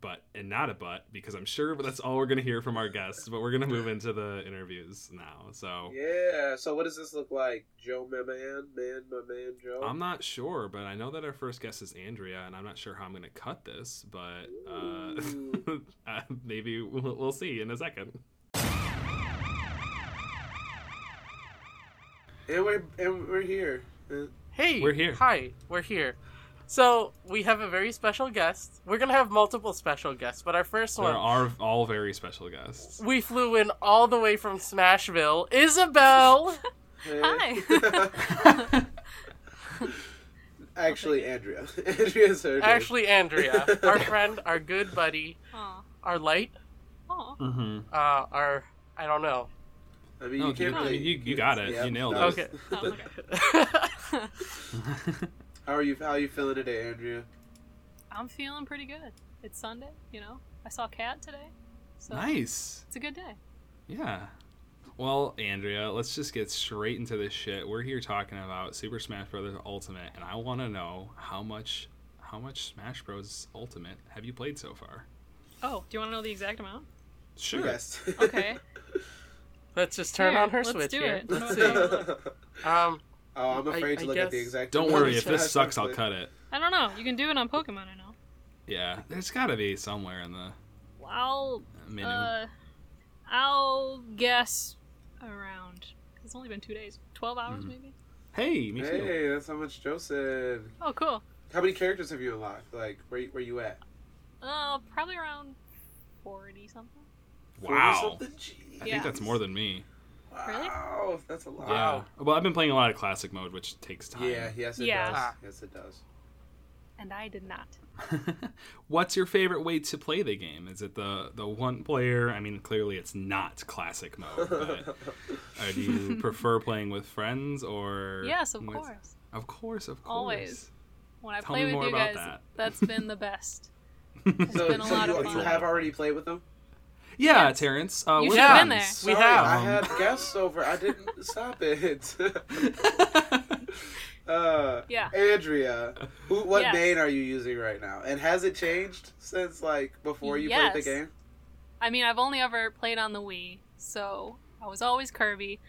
but and not a but because I'm sure that's all we're gonna hear from our guests. But we're gonna move into the interviews now. So. yeah. So what does this look like, Joe, my man, man, my man, Joe? I'm not sure, but I know that our first guest is Andrea, and I'm not sure how I'm going to cut this, but uh, uh, maybe we'll, we'll see in a second. And we're and we're here. Uh, Hey, We're here. Hi, we're here. So we have a very special guest. We're gonna have multiple special guests, but our first There one, are all very special guests. we flew in all the way from Smashville, Isabelle. Hi. Actually, Andrea. Andrea's her. name. Actually, Andrea, our friend, our good buddy, Aw. our light, Aw. Mm-hmm. uh, our I don't know. I mean, No, you can't you- really. you- you got it. You nailed that it. was- Okay. Oh, okay. How are you? How are you feeling today, Andrea? I'm feeling pretty good. It's Sunday, you know. I saw Cat today, so nice. it's a good day. Yeah. Well, Andrea, let's just get straight into this shit. We're here talking about Super Smash Bros. Ultimate, and I want to know how much, how much Smash Bros. Ultimate have you played so far? Oh, do you want to know the exact amount? Sure. Yes. Okay. Let's just turn Here, on her let's switch do here. it. Let's Okay. see. Um, oh, I'm afraid I- to I look at the exact. Don't worry, if this sucks, I'll cut it. I don't know. You can do it on Pokemon. I know. Yeah, there's got to be somewhere in the I'll menu. uh, I'll guess around. It's only been two days. Twelve hours, Mhm. maybe. hey, me too. Hey, that's how much Joe said. Oh, cool. How many characters have you unlocked? Like, where where you at? Uh, probably around forty something. Wow. 40? I Yeah. think that's more than me. Really? Wow, that's a lot. Yeah. Well, I've been playing a lot of classic mode, which takes time. Yeah. Yes, it Yeah. does. Ah. Yes, it does. And I did not. What's your favorite way to play the game? Is it the the one player? I mean, clearly it's not classic mode, but uh, do you prefer playing with friends or? Yes, of with- course. Of course, of course. Always. When I Tell play me with more you about guys, that. that's been the best. so, been a so lot you, of you fun. have already played with them? Yeah, Yes. Terrence. Uh, You we're should've been there. friends. We have. I had guests over. I didn't stop it. uh, Yeah. Andrea, who, what Yes. main are you using right now? And has it changed since like before you played the game? I mean, I've only ever played on the Wii, so I was always Kirby.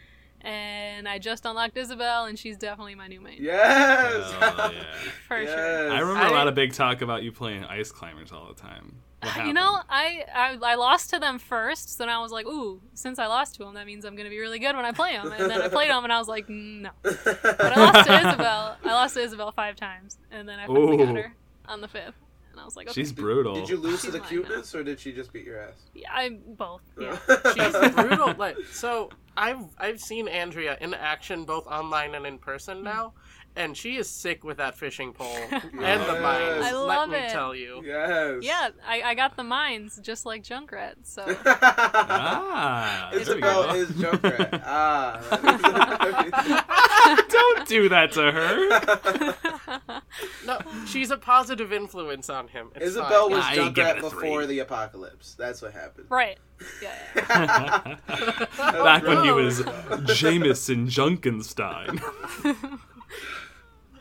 And I just unlocked Isabelle, and she's definitely my new main. Yes. Oh, yeah. For Yes. sure. I remember a I- lot of big talk about you playing Ice Climbers all the time. What You know, I, I I lost to them first, so now I was like, ooh, since I lost to them, that means I'm gonna be really good when I play them. And then I played them, and I was like, mm, no. But I lost to Isabelle. I lost to Isabelle five times, and then I finally got her on the fifth. And I was like, okay, She's brutal. Did you lose to the mine cuteness, or did she just beat your ass? yeah, I'm both. Yeah. she's brutal. Like, so I've I've seen Andrea in action both online and in person mm. now, and she is sick with that fishing pole and the Yes. mines. I let love me it. tell you. Yes. Yeah, I, I got the mines just like Junkrat, so Ah, there we Isabelle go. is Junkrat. Ah. Don't do that to her. No, she's a positive influence on him. It's Isabelle fine. was I ain't Junkrat before the apocalypse. That's what happened. right. Yeah, yeah. Back when he no. was Jameson Junkenstein,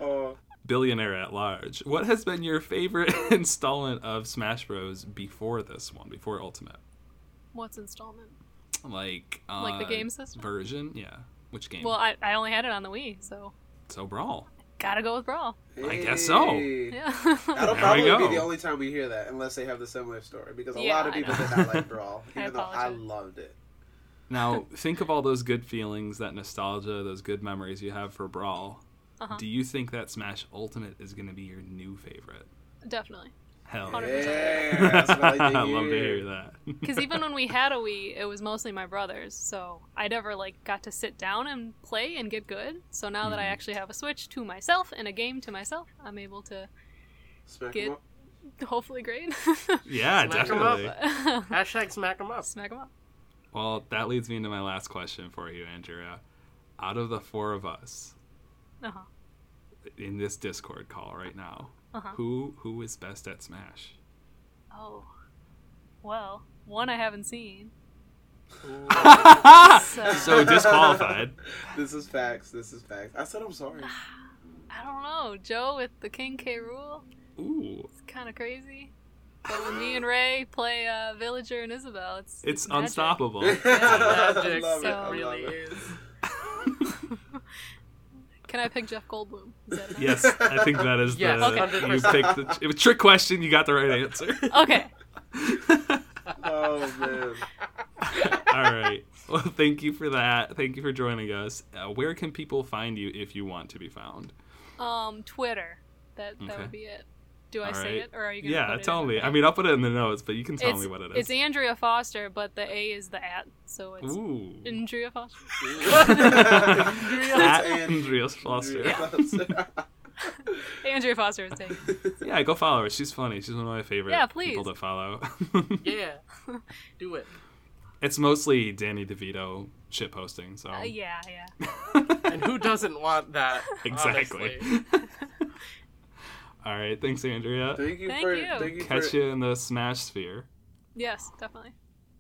Oh, billionaire at large. What has been your favorite installment of Smash Bros. before this one, before Ultimate? What's installment? Like, uh, Like the game system? version? Yeah. Which game? Well, I, I only had it on the Wii, so so Brawl. gotta go with Brawl. I guess so. Yeah. That'll There probably be the only time we hear that, unless they have the similar story. Because a Yeah, lot of people did not like Brawl, I even though I loved it. Now, think of all those good feelings, that nostalgia, those good memories you have for Brawl. Uh-huh. Do you think that Smash Ultimate is going to be your new favorite? Definitely. Hell 100%. Yeah, that's what I I'd love to hear. hear that. Because even when we had a Wii, it was mostly my brothers, so I never like got to sit down and play and get good. So now that I Mhm. actually have a Switch to myself and a game to myself, I'm able to Smack Get- up. hopefully great. yeah, Smack 'em up. definitely. Hashtag smack 'em up. Smack them up. Well, that leads me into my last question for you, Andrea. Out of the four of us, Uh huh. in this Discord call right now. Uh-huh. Who who is best at Smash? Oh. Well, one I haven't seen. So, So disqualified. This is facts. This is facts. I said I'm sorry. I don't know. Joe with the King K. Rool. Ooh, It's kind of crazy. But when me and Ray play uh, Villager and Isabelle, it's it's magic. unstoppable. Magic. I love it it. I love really it. is. Can I pick Jeff Goldblum? Is that yes, I think that is Yes, the Okay. you picked the it was a trick question. You got the right answer. Okay. Oh man. All right. Well, thank you for that. Thank you for joining us. Uh, where can people find you if you want to be found? Um, Twitter. That that Okay. would be it. Do I All say right. it, or are you gonna Yeah, put it tell in? me. I mean, I'll put it in the notes, but you can tell it's, me what it is. It's. Andrea Foster, but the A is the at, so it's Ooh. Andrea Foster. At It's Andreas Foster. Yeah. Andrea Foster is taken. Yeah, go follow her. She's funny. She's one of my favorite Yeah, people to follow. Yeah. Do it. it's mostly Danny DeVito shit posting. So Uh, yeah, yeah. And who doesn't want that? Exactly. Honestly? all right, thanks, Andrea. Thank you Thank for you. thank you Catch for you in the Smash sphere. Yes, definitely.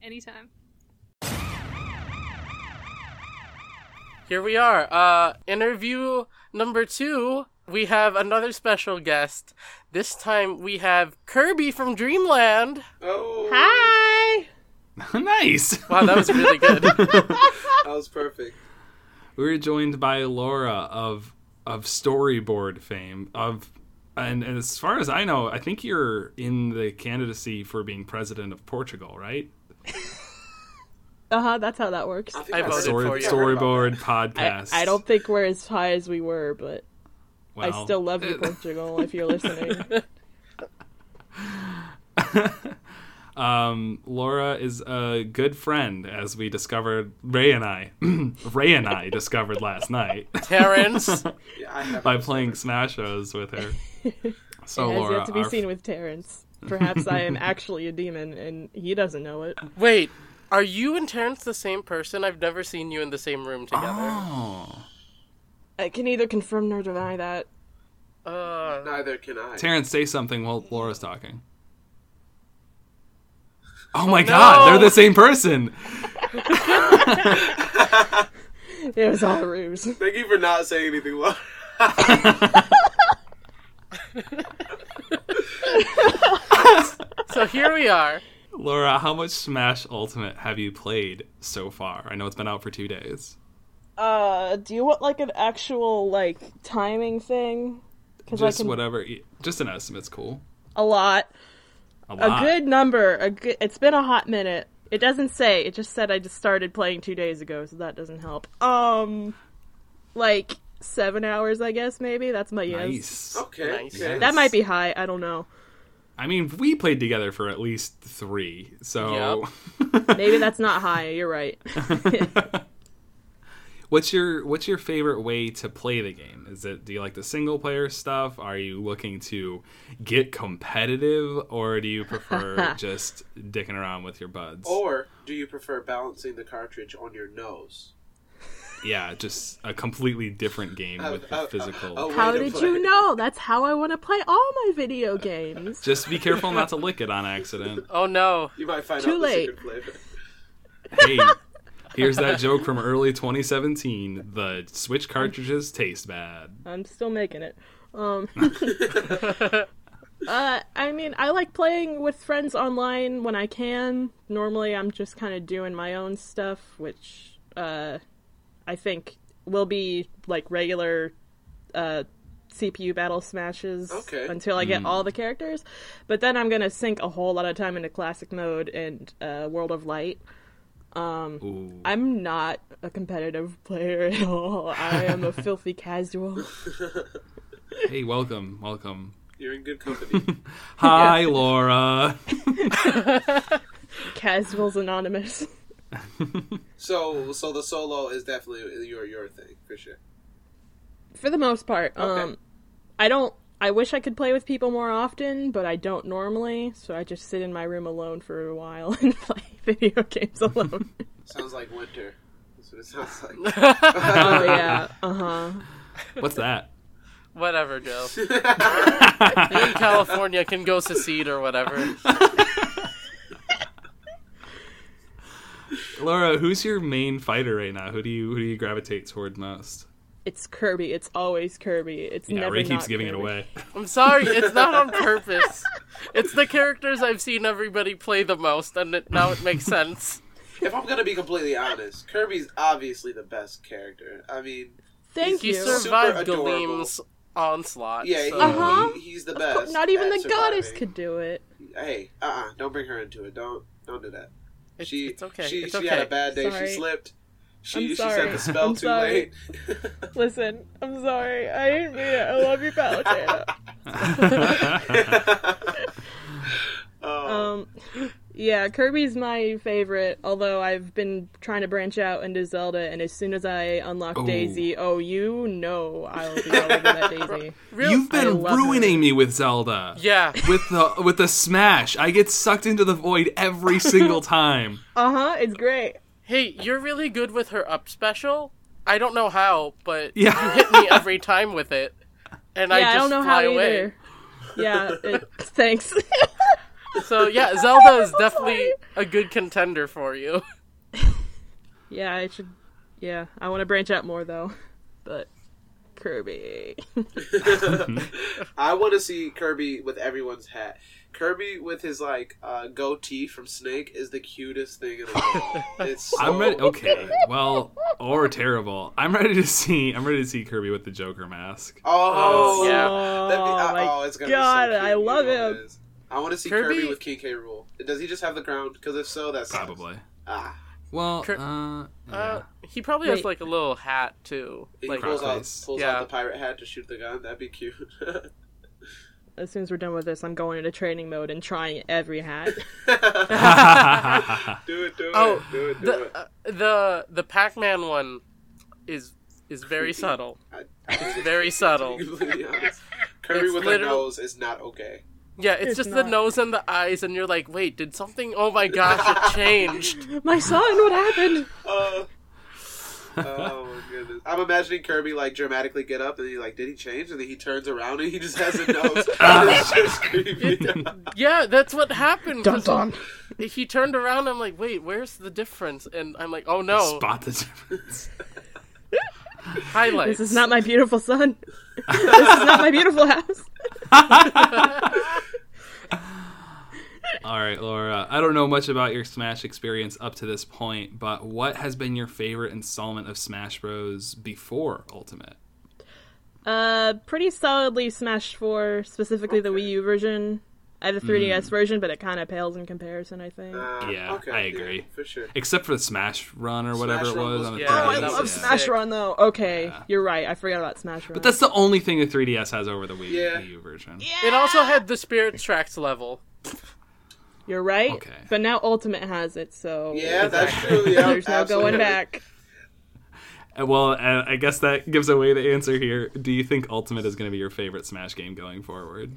Anytime. Here we are. Uh, interview number two. We have another special guest. This time we have Kirby from Dreamland. Oh Hi. nice. Wow, that was really good. that was perfect. we were joined by Laura of of storyboard fame of and, and as far as I know, I think you're in the candidacy for being president of Portugal, right? Uh huh. That's how that works. I, think I voted Story, for you. I heard about storyboard podcast. I don't think we're as high as we were, but I still love you, Portugal. If you're listening, um, Laura is a good friend, as we discovered. Ray and I, Ray and I discovered last night Terrence. Yeah, by playing Smashos with her. So it has Laura, yet to be our- seen with Terrence. Perhaps I am actually a demon, and he doesn't know it. Wait, are you and Terrence the same person? I've never seen you in the same room together. Oh, I can neither confirm nor deny that. Uh, Neither can I. Terrence, say something while Laura's talking. Oh my God, they're the same person. It was all a ruse. Thank you for not saying anything. So here we are. Laura, how much Smash Ultimate have you played so far? I know it's been out for two days. Uh, do you want like an actual like timing thing? Just can whatever, just an estimate's cool. a lot. A A good number. A good. It's been a hot minute. It doesn't say. It just said I just started playing two days ago, so that doesn't help. Um, like seven hours, I guess. Maybe that's my guess. Nice. okay. Nice. okay. That might be high. I don't know. I mean, we played together for at least three, so. Maybe that's not high. You're right. what's your What's your favorite way to play the game? Is it do you like the single player stuff? Are you looking to get competitive, or do you prefer just dicking around with your buds? Or do you prefer balancing the cartridge on your nose? yeah, just a completely different game Uh, with the uh, physical. uh, How did you know? That's how I want to play all my video games. Just be careful not to lick it on accident. Oh no. You might find Too out late. the secret flavor. Hey, here's that joke from early 2017. The Switch cartridges taste bad. I'm still making it. Um, uh, I mean, I like playing with friends online when I can. Normally, I'm just kind of doing my own stuff, which uh, I think will be like regular uh, CPU battle smashes Okay. until I get all the characters. But then I'm gonna sink a whole lot of time into classic mode and uh, World of Light. Ooh. I'm not a competitive player at all. I am a filthy casual. Hey, welcome, welcome. You're in good company. Hi, Laura. Casuals Anonymous. so, so the solo is definitely your your thing for sure. For the most part. Okay. Um I don't I wish I could play with people more often, but I don't normally, so I just sit in my room alone for a while and play video games alone. Sounds like winter. That's what it sounds like. oh yeah. Uh-huh. What's that? Whatever, Joe. You in California can go secede or whatever. Laura, who's your main fighter right now? Who do you who do you gravitate toward most? It's Kirby. It's always Kirby. It's Yeah, never Ray keeps not giving Kirby. it away. I'm sorry, it's not on purpose. It's the characters I've seen everybody play the most, and it, now it makes sense. if I'm gonna be completely honest, Kirby's obviously the best character. I mean, Thank He you. survived Super adorable. Galeem's onslaught. yeah, so- he, Uh-huh. he- he's the best. course, Not even at the goddess could do it. Hey, uh, uh don't bring her into it. Don't, don't do that. It's, she, it's okay. She, it's she okay. had a bad day. Sorry. She slipped. She, I'm she sorry. said the spell I'm too sorry. late. Listen, I'm sorry. I didn't mean it. I love you, Palutena. Oh, Um, yeah, Kirby's my favorite. Although I've been trying to branch out into Zelda, and as soon as I unlock Ooh. Daisy, oh, you know I will be all over that Daisy. Real- You've been love ruining me with Zelda. Yeah. With the with the smash, I get sucked into the void every single time. Uh huh. It's great. Hey, you're really good with her up special. I don't know how, but Yeah. you hit me every time with it, and I just I don't know fly how away. either. Yeah. It, thanks. So yeah, Zelda is definitely a good contender for you. yeah, I should. Yeah, I want to branch out more though, but Kirby. I want to see Kirby with everyone's hat. Kirby with his like uh, goatee from Snake is the cutest thing in the world. It's so I'm ready. Okay, well, or terrible. I'm ready to see. I'm ready to see Kirby with the Joker mask. Oh, Oh, yeah. That'd be, Oh uh, my oh, it's gonna God, be so cute. I You love know him. is. I want to see Kirby, Kirby- with King K. Rool. Does he just have the crown? Because if so, that's Probably. Ah, Well, Kir- uh, yeah. Uh, he probably has like a little hat too. he Like pulls out pulls Yeah. out the pirate hat to shoot the gun. That'd be cute. As soon as we're done with this, I'm going into training mode and trying every hat. do it, do it, Oh, do it, do the it. uh, the the Pac-Man one is is very subtle. I, It's very subtle. To be completely honest. Kirby It's with literal- a nose is not okay. Yeah, it's, It's just the nose and the eyes, and you're like, wait, did something? Oh my gosh, it changed. My son, what happened? Uh, oh my goodness! I'm imagining Kirby like dramatically get up and he like, did he change? And then he turns around and he just has a nose. it's just creepy. Yeah, that's what happened. Dun 'cause dun. He turned around. I'm like, wait, where's the difference? And I'm like, oh no, Spot the difference. highlights. This is not my beautiful son. this is not my beautiful house. All right, Laura. I don't know much about your Smash experience up to this point, but what has been your favorite installment of Smash Bros. before Ultimate? Uh, pretty solidly Smash 4, specifically the Wii U version. I have a 3DS version, but it kind of pales in comparison, I think. Uh, Yeah, okay, I yeah, agree. for sure. Except for the Smash Run or whatever Smash it was was on the Yeah, oh, I love was Smash sick. Run, though. Okay, Yeah. you're right. I forgot about Smash Run. But that's the only thing the 3DS has over the Wii, Yeah. Wii U version. It also had the Spirit Tracks level. You're right. Okay. But now Ultimate has it, so Yeah, that's true. Yeah, there's no going back. Uh, Well, uh, I guess that gives away the answer here. Do you think Ultimate is going to be your favorite Smash game going forward?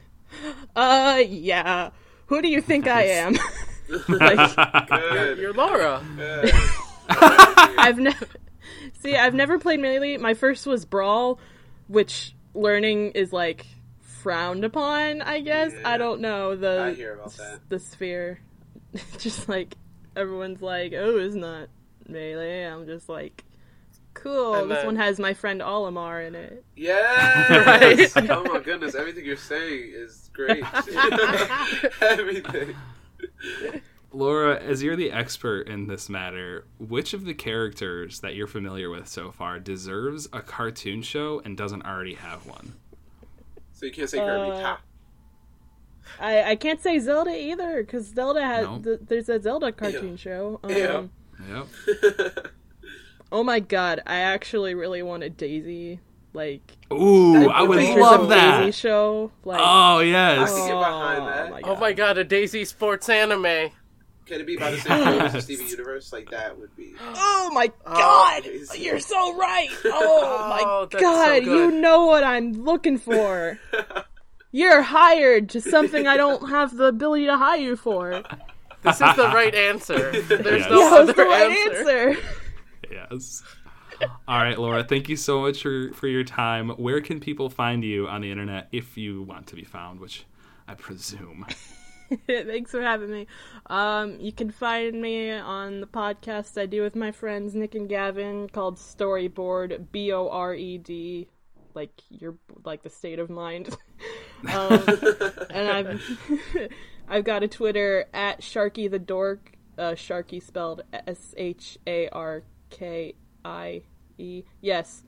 Uh, yeah. Who do you think I am? like, Good. You're Laura. I've never see. I've never played Melee. My first was Brawl, which learning is like frowned upon. I guess Yeah. I don't know the I hear about that. the sphere. just like everyone's like, oh, it's not Melee. I'm just like, cool. And this then- one has my friend Olimar in it. Yes! oh my goodness, everything you're saying is great. everything. Laura, as you're the expert in this matter, which of the characters that you're familiar with so far deserves a cartoon show and doesn't already have one? So you can't say Kirby. Uh, I I can't say Zelda either because Zelda has No. th- there's a Zelda cartoon show. Um, Ew. Yep. Oh my god, I actually really wanted Daisy. Like, Ooh, I would love that. Daisy show. Like, Oh yes. I can get behind that. my Oh my god, a Daisy Sports anime. Can it be by the same creators as the Steven Universe? Like that would be. Oh my god! Oh, Daisy. You're so right! Oh my Oh, that's god, so you know what I'm looking for. You're hired to something I don't have the ability to hire you for. This is the right answer. There's Yes. no Yeah, that was other the right answer. answer. Yes. All right, Laura, thank you so much for, for your time. Where can people find you on the internet if you want to be found, which I presume? Thanks for having me. Um, you can find me on the podcast I do with my friends Nick and Gavin called Storyboard B O R E D, like your like the state of mind. um, and I've I've got a Twitter at Sharkie the Dork, uh, Sharkie spelled S H A R K I E. Yes,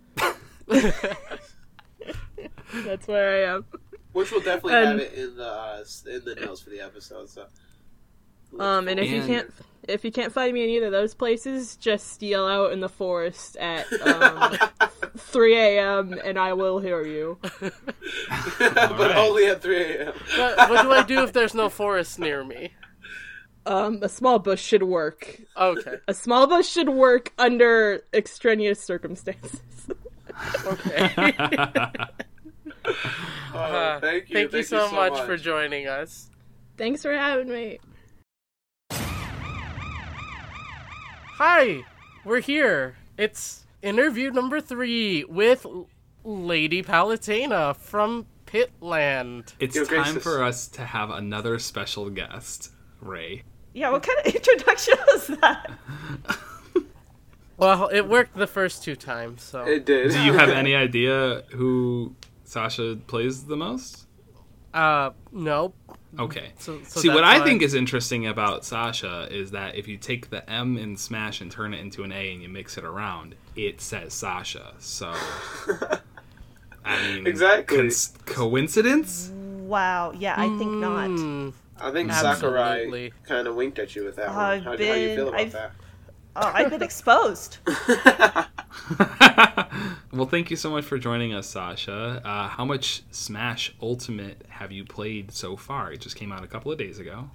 that's where I am. Which we'll definitely And- have it in the uh, in the notes for the episode. So. Um, and if you can't if you can't find me in either of those places, just yell out in the forest at um, 3 a.m. and I will hear you. but right. only at 3 a.m. What, what do I do if there's no forest near me? Um, a small bush should work. Okay. A small bush should work under extraneous circumstances. Okay. Uh, thank you. Thank you so, much, for joining us. Thanks for having me. Hi, we're here. It's interview number three with Lady Palutena from Pitland. It's Yo, time Graces. for us to have another special guest, Ray. Yeah, what kind of introduction was that? Well, it worked the first two times, so. It did. Do you have any idea who Sasha plays the most? Uh, no. Okay. So, so See, what I why- think is interesting about Sasha is that if you take the M in Smash and turn it into an A and you mix it around, it says Sasha. So, I mean, Exactly. cons- coincidence? Wow, yeah, I think not. Hmm. I think Absolutely. Sakurai kind of winked at you with that one. I've How, how do you feel about I've- that? Oh, I've been exposed. well, thank you so much for joining us, Sasha. Uh, how much Smash Ultimate have you played so far? It just came out a couple of days ago.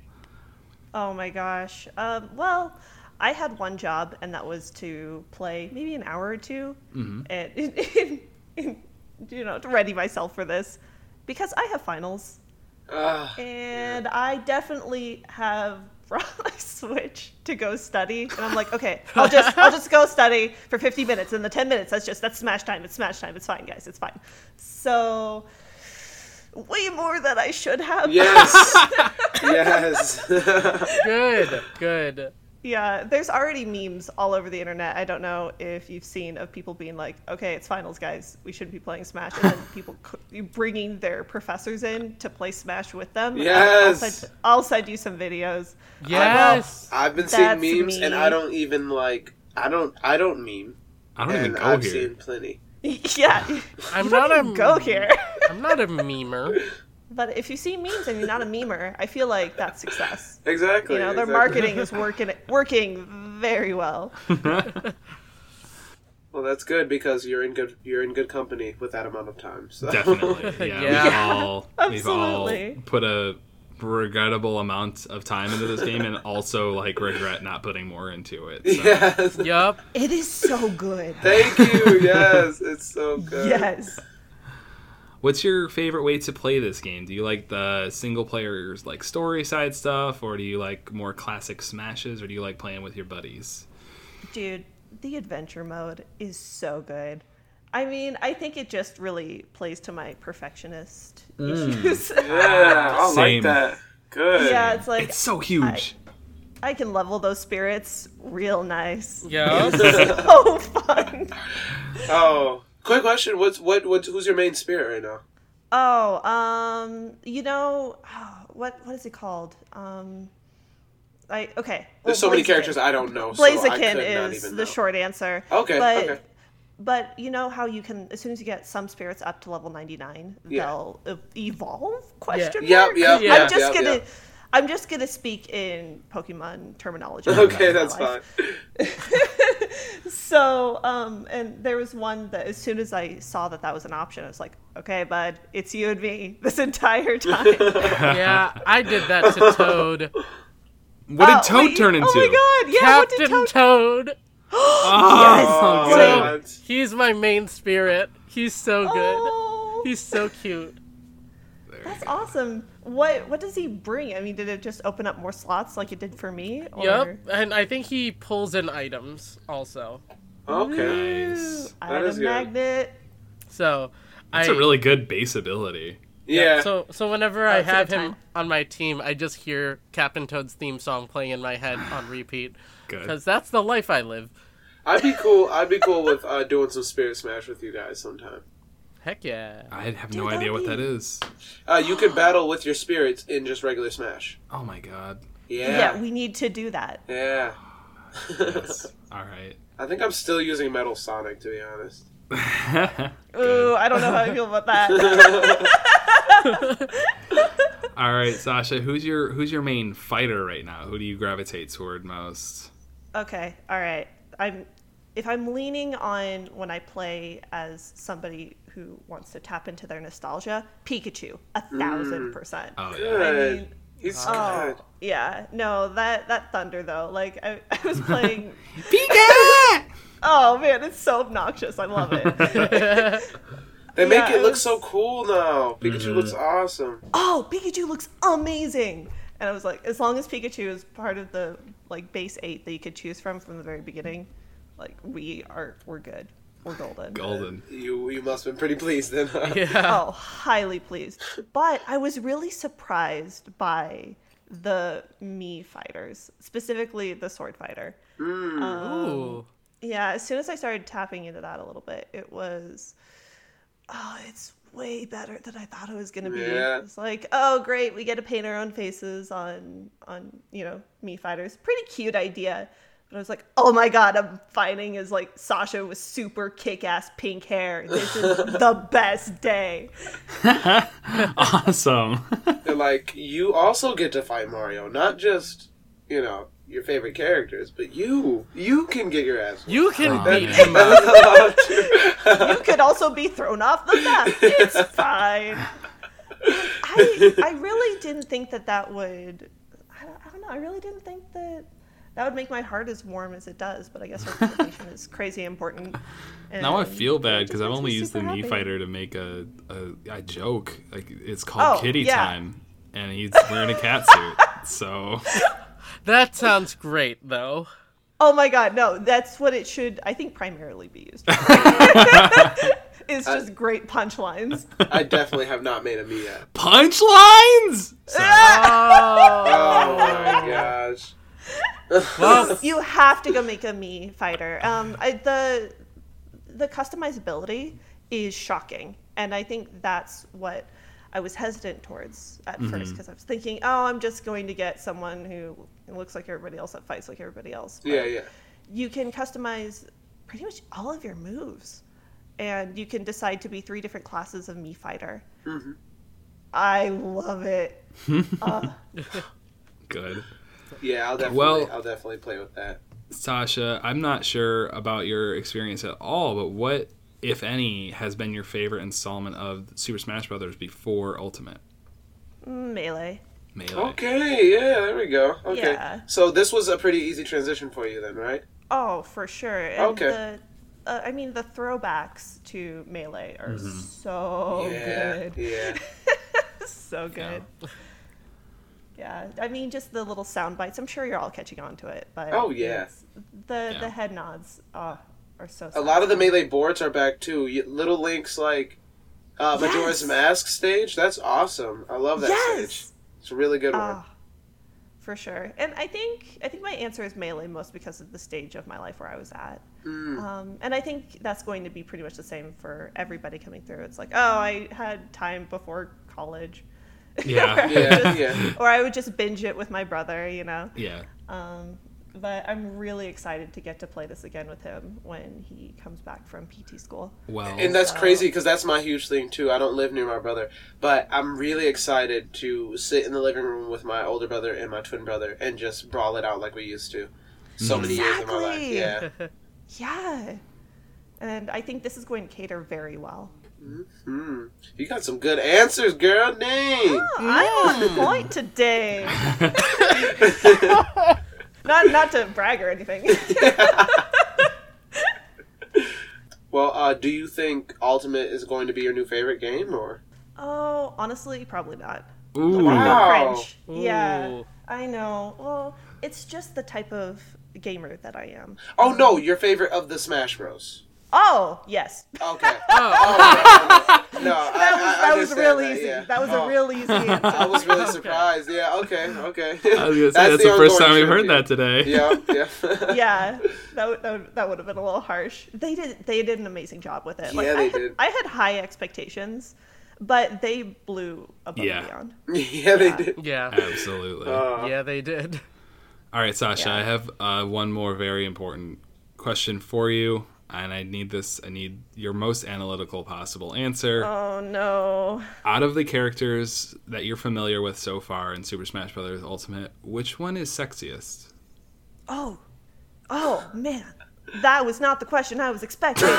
Oh my gosh. Um, well, I had one job, and that was to play maybe an hour or 2 and you know to ready myself for this because I have finals, Ah, and I definitely have brought my Switch to go study, and I'm like, okay, I'll just I'll just go study for 50 minutes, and the 10 minutes that's just that's Smash time. It's Smash time. It's fine, guys. It's fine. So. Way more than I should have. yes. yes. Good, good. Yeah, there's already memes all over the internet. I don't know if you've seen of people being like, "Okay, it's finals, guys. We shouldn't be playing Smash," and then people c- bringing their professors in to play Smash with them. Yes. I'll send, I'll send you some videos. Yes. I've been seeing That's memes, and. I don't even like. I don't. I don't meme, I don't even go I've here. seen plenty. yeah, I'm you not a go here. I'm not a memer. but if you see memes and you're not a memer, I feel like that's success. Exactly. You know, their exactly. marketing is working working very well. Well, that's good because you're in good. You're in good company with that amount of time. So. Definitely. Yeah. Yeah. We've all we've all put a regrettable amount of time into this game and also like regret not putting more into it. So. yes. Yup. It is so good. Thank you. Yes, it's so good. Yes. What's your favorite way to play this game? Do you like the single player's like story side stuff or do you like more classic smashes or do you like playing with your buddies? Dude, the adventure mode is so good. I mean, I think it just really plays to my perfectionist mm. issues. Yeah, I Same. like that. Good. yeah, it's like It's so huge. I can level those spirits real nice. Yeah, So fun. Oh, quick question. What's what? What? Who's your main spirit right now? Oh, um, you know, what what is it called? Um, I okay. There's so well, many characters I don't know. so Blaziken could not is the know. short answer. Okay, but okay. but you know how you can as soon as you get some spirits up to level 99, Yeah. they'll evolve? Question Yep, mark. yep, Yeah. I'm just yep, gonna yep. I'm just gonna speak in Pokemon terminology. Okay, That's that's fine. So, um, and there was one that as soon as I saw that that was an option, I was like, okay, bud, it's you and me this entire time. Yeah, I did that to Toad. What did Oh, Toad wait, turn into? Oh my god, yeah, what did Captain Toad? Toad. Oh, Yes. God. God. He's my main spirit. He's so good. Oh, He's so cute. that's awesome. What what does he bring? I mean, did it just open up more slots like it did for me? Or... Yep. And I think he pulls in items also. Okay. Nice. I That had a good. magnet. So That's I, a really good base ability. Yeah. So so whenever I have him time. on my team, I just hear Captain Toad's theme song playing in my head on repeat Good. because that's the life I live. I'd be cool. I'd be cool with uh, doing some Spirit Smash with you guys sometime. Heck yeah. I have Dude, no idea what that'd that be- is. Uh, you can battle with your spirits in just regular Smash. Oh my god. Yeah. Yeah. we need to do that. Yeah. Yes. All right. I think I'm still using Metal Sonic to be honest. Ooh, I don't know how I feel about that. All right, Sasha. Who's your who's your main fighter right now? Who do you gravitate toward most? okay, all right. I'm if I'm leaning on when I play as somebody who wants to tap into their nostalgia, Pikachu, a hmm. thousand percent. Oh yeah. Good. mean, He's Oh good. yeah, no that that thunder though. Like I, I was playing. Pika! oh man, it's so obnoxious. I love it. They make Yeah, it it look was- so cool now. Pikachu looks mm-hmm. awesome. oh, Pikachu looks amazing. And I was like, as long as Pikachu is part of the like base eight that you could choose from from the very beginning, like we are, we're good. We're golden. Golden. You you must have been pretty pleased then. huh? Yeah. Oh, highly pleased. But I was really surprised by the Mii fighters, specifically the sword fighter. Mm. Ooh. Yeah, as soon as I started tapping into that a little bit, it was, oh, it's way better than I thought it was gonna be. Yeah. It's like, oh, great, we get to paint our own faces on on you know Mii fighters. Pretty cute idea. But I was like, oh my god, I'm fighting is like Sasha with super kick ass pink hair. This is the best day. awesome. They're like, you also get to fight Mario, not just you know your favorite characters, but you you can get your ass. You can Oh, beat man. him up. You could also be thrown off the map. It's fine. I I really didn't think that that would. I don't, I don't know. I really didn't think that that would make my heart as warm as it does. But I guess representation is crazy important. now I feel bad because I've only used the super Mii happy. Fighter to make a, a a joke. Like it's called Oh, Kitty yeah. Time, and he's wearing a cat suit. So That sounds great, though. Oh my god, no, that's what it should. I think primarily be used. For. It's just great punchlines. I definitely have not made a Mii yet. punchlines. Sorry. Oh. Oh my gosh. Well, you have to go make a Mii fighter. Um, I, the the customizability is shocking, and I think that's what I was hesitant towards at Mm-hmm. first because I was thinking, oh, I'm just going to get someone who looks like everybody else that fights like everybody else. But Yeah, yeah. You can customize pretty much all of your moves, and you can decide to be three different classes of Mii fighter. Mm-hmm. I love it. Uh, Good. Yeah, I'll definitely Well- I'll definitely play with that. Sasha, I'm not sure about your experience at all, but what, if any, has been your favorite installment of Super Smash Brothers before Ultimate? melee. Melee. Okay, yeah, there we go. Okay. Yeah. So this was a pretty easy transition for you then, right? Oh, for sure. And Okay. The, uh, I mean, the throwbacks to melee are so yeah. good. Yeah. so good. Yeah. I mean, just the little sound bites. I'm sure you're all catching on to it, but Oh, yeah. the Yeah. the head nods uh, are so. A lot of the melee boards are back too. Little Link's like uh, Majora's Yes. Mask stage. That's awesome. I love that yes. stage. It's a really good one. Ah, for sure. And I think I think my answer is melee most because of the stage of my life where I was at. Mm. Um, and I think that's going to be pretty much the same for everybody coming through. It's like, oh, I had time before college. Yeah. Or I would Yeah, just- yeah. Or I would just binge it with my brother, you know. Yeah. Um, but I'm really excited to get to play this again with him when he comes back from PT school. Well, And that's So- crazy because that's my huge thing too. I don't live near my brother, but I'm really excited to sit in the living room with my older brother and my twin brother and just brawl it out like we used to. So many years of my life. Yeah. Yeah. And I think this is going to cater very well. Hmm. You got some good answers, girl. Dang. I'm on point today. not not to brag or anything. Well, uh, do you think Ultimate is going to be your new favorite game, or? oh, honestly, probably not. Ooh. Wow. No cringe. Yeah, I know. Well, it's just the type of gamer that I am. Oh no, your favorite of the Smash Bros. Oh yes, Okay. Oh, Oh, no, I, that was I that was real that, easy. yeah. That was Oh, a real easy answer. I was really Okay. surprised. Yeah. Okay. Okay. I was gonna say, That's that's, the the, first time we've heard that today. Yeah. Yeah. yeah, that would, that would, that would have been a little harsh. They did they did an amazing job with it. Like, Yeah, I they had, did. I had high expectations, but they blew above Yeah. and beyond. yeah, they did. yeah. Absolutely. Uh, Yeah, they did. All right, Sasha, Yeah. I have uh, one more very important question for you, and I need this. I need your most analytical possible answer. Oh no. Out of the characters that you're familiar with so far in Super Smash Bros. Ultimate, which one is sexiest? Oh, oh man, that was not the question I was expecting.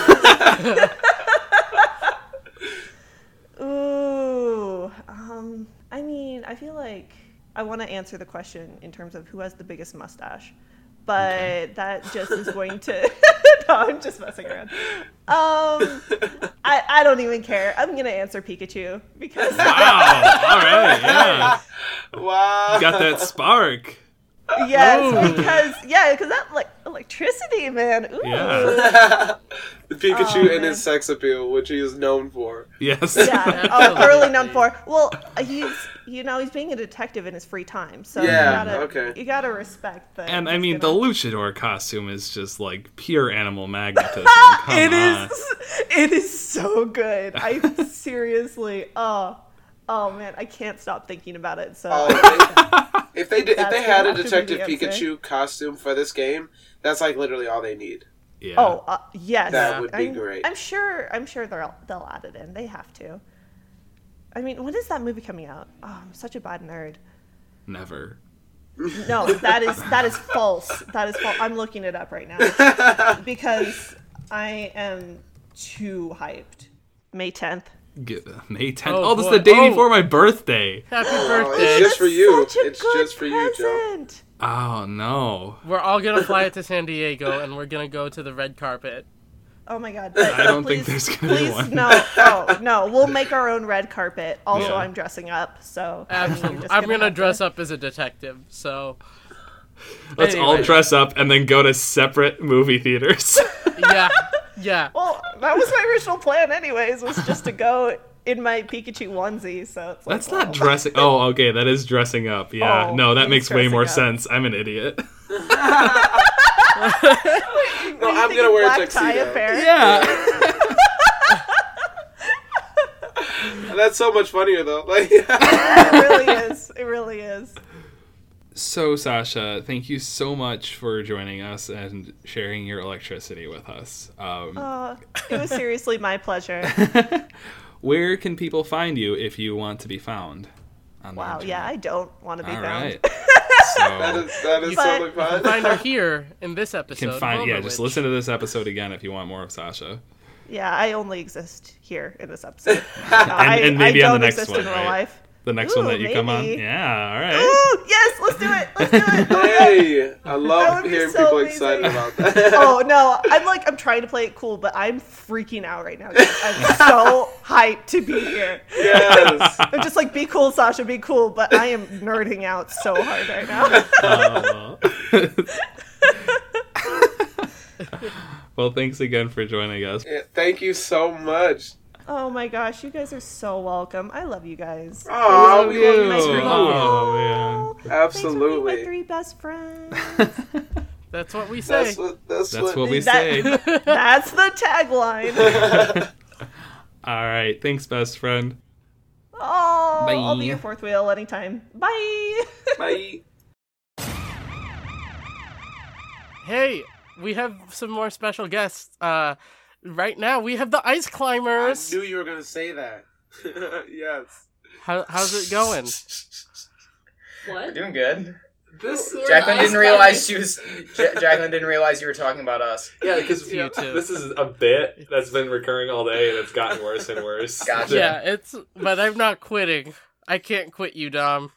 Ooh, um, I mean, I feel like I want to answer the question in terms of who has the biggest mustache, but that just is going to. no, I'm just messing around. Um, I I don't even care. I'm gonna answer Pikachu because Wow! All right, yeah, Wow. you got that spark. yes, Ooh. because yeah, because that like electricity, man. Ooh. Yeah. the Pikachu Oh, and his sex appeal, which he is known for. Yes. Yeah, oh, thoroughly known for. Well, he's you know he's being a detective in his free time, so Yeah, you gotta okay. you gotta respect that. And I mean, the gonna- luchador costume is just like pure animal magnetism. Come it on. is it is so good. I seriously, oh, oh man, I can't stop thinking about it. So Oh, if they, if they did, if they had a gonna have to be Detective. Pikachu costume for this game, that's like literally all they need. Yeah. oh uh, yes, That would be I'm, great. I'm sure. I'm sure they'll they'll add it in. They have to. I mean, when is that movie coming out? Oh, I'm such a bad nerd. Never. No, that is that is false. That is false. I'm looking it up right now because I am too hyped. May 10th. Get, uh, May 10th. Oh, Oh, this is the day Oh. before my birthday. Happy Oh, birthday. it's just for you. Such a It's good just for you, Joe. Present. Oh no. We're all gonna fly it to San Diego, and we're gonna go to the red carpet. Oh my god. I don't think Please- there's gonna be please, one. No, oh, no. We'll make our own red carpet. Also, Yeah. I'm dressing up, so I mean, I'm gonna have dress to- up as a detective. So Let's all dress up and then go to separate movie theaters. yeah, yeah. Well, that was my original plan, anyways, was just to go in my Pikachu onesie. So it's like, That's not dressing. Oh, okay, that is dressing up. Yeah, Oh, no, that makes way more dressing sense. I'm an idiot. No, I'm gonna wear a black tie tuxedo. Yeah. That's so much funnier though. Like, it really is. It really is. So, Sasha, thank you so much for joining us and sharing your electricity with us. Um, Uh, it was seriously my pleasure. Where can people find you if you want to be found? on the Wow. Yeah, I don't want to be All found. right. So, is that is But- totally You can find her here in this episode. can find yeah. Just listen to this episode again if you want more of Sasha. Yeah, I only exist here in this episode. And, I, and maybe I on don't the next exist one, in real right? life. The next one that you come on. Yeah. All right. Ooh, yes, let's do it. Let's do it. Hey, I love hearing so people amazing. excited about that. Oh no, I'm like I'm trying to play it cool, but I'm freaking out right now. I'm so hyped to be here. yes. I'm just like, be cool, Sasha, be cool. But I am nerding out so hard right now. Well. well, thanks again for joining us. Yeah, Thank you so much. Oh my gosh, you guys are so welcome. I love you guys. Oh, we love you Thanks for too. being Oh, man. Thanks for being my three best friends. That's what we say. That's what that's, That's what, what we That- say. That's the tagline. All right. Thanks, best friend. Oh, I'll be your fourth wheel anytime. Bye. Bye. Hey, we have some more special guests. Uh, right now we have the ice climbers. I knew you were gonna say that. yes. How, how's it going? What? Doing good. This Jacqueline didn't realize she was. Ja- Jacqueline didn't realize you were talking about us. Yeah, because You too. this is a bit that's been recurring all day, and it's gotten worse and worse. Gotcha. Yeah, it's. But I'm not quitting. I can't quit you, Dom.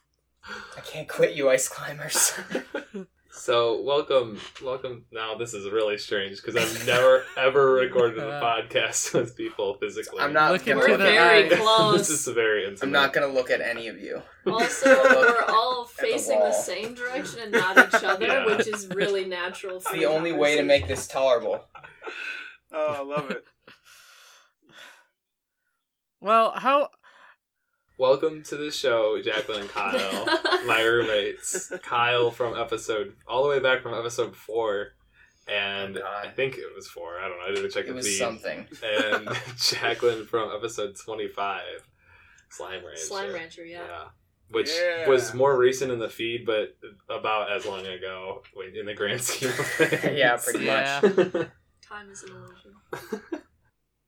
I can't quit you, ice climbers. So welcome, welcome. Now this is really strange because I've never ever recorded a podcast with people physically. I'm not Look gonna We're the very eye. at, close. This is very intimate. I'm not gonna look at any of you. Also, we're all facing the, wall. same direction and not each other, Yeah. which is really natural. It's for the only way to make this tolerable. Oh, I love it. Well, how Welcome to the show, Jacqueline and Kyle, my roommates. Kyle from episode all the way back from episode four, and Oh, I think it was four. I don't know. I didn't check It the was feed. something. And Jacqueline from episode twenty-five, Slime Rancher. Slime Rancher, yeah. Which Yeah. was more recent in the feed, but about as long ago in the grand scheme of things. Yeah, pretty Yeah. much. Time is an illusion.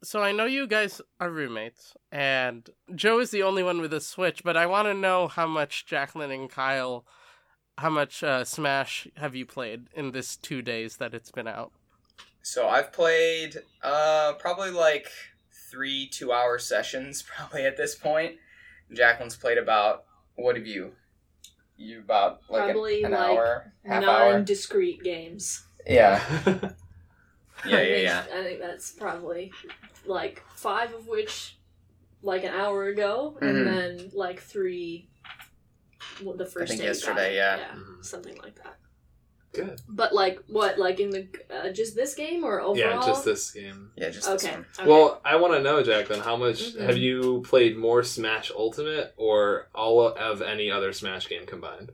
So I know you guys are roommates, and Joe is the only one with a Switch, but I want to know how much Jacqueline and Kyle, how much uh, Smash have you played in this two days that it's been out? So I've played uh probably like three two hour sessions probably at this point. Jacqueline's played about what have you? You about like an- Probably, an, like, hour, half hour. Non-discrete games. Yeah, yeah, yeah, yeah. I think that's probably like five of which like an hour ago, and then like three well, the first think day we got yesterday, it. yeah. Mhm. something like that. Good. But like what, like in the uh, just this game or overall? Yeah, just this game. Yeah, just this Okay. one. okay. Well, I want to know, Jacqueline, how much Mhm. have you played more Smash Ultimate or all of any other Smash game combined?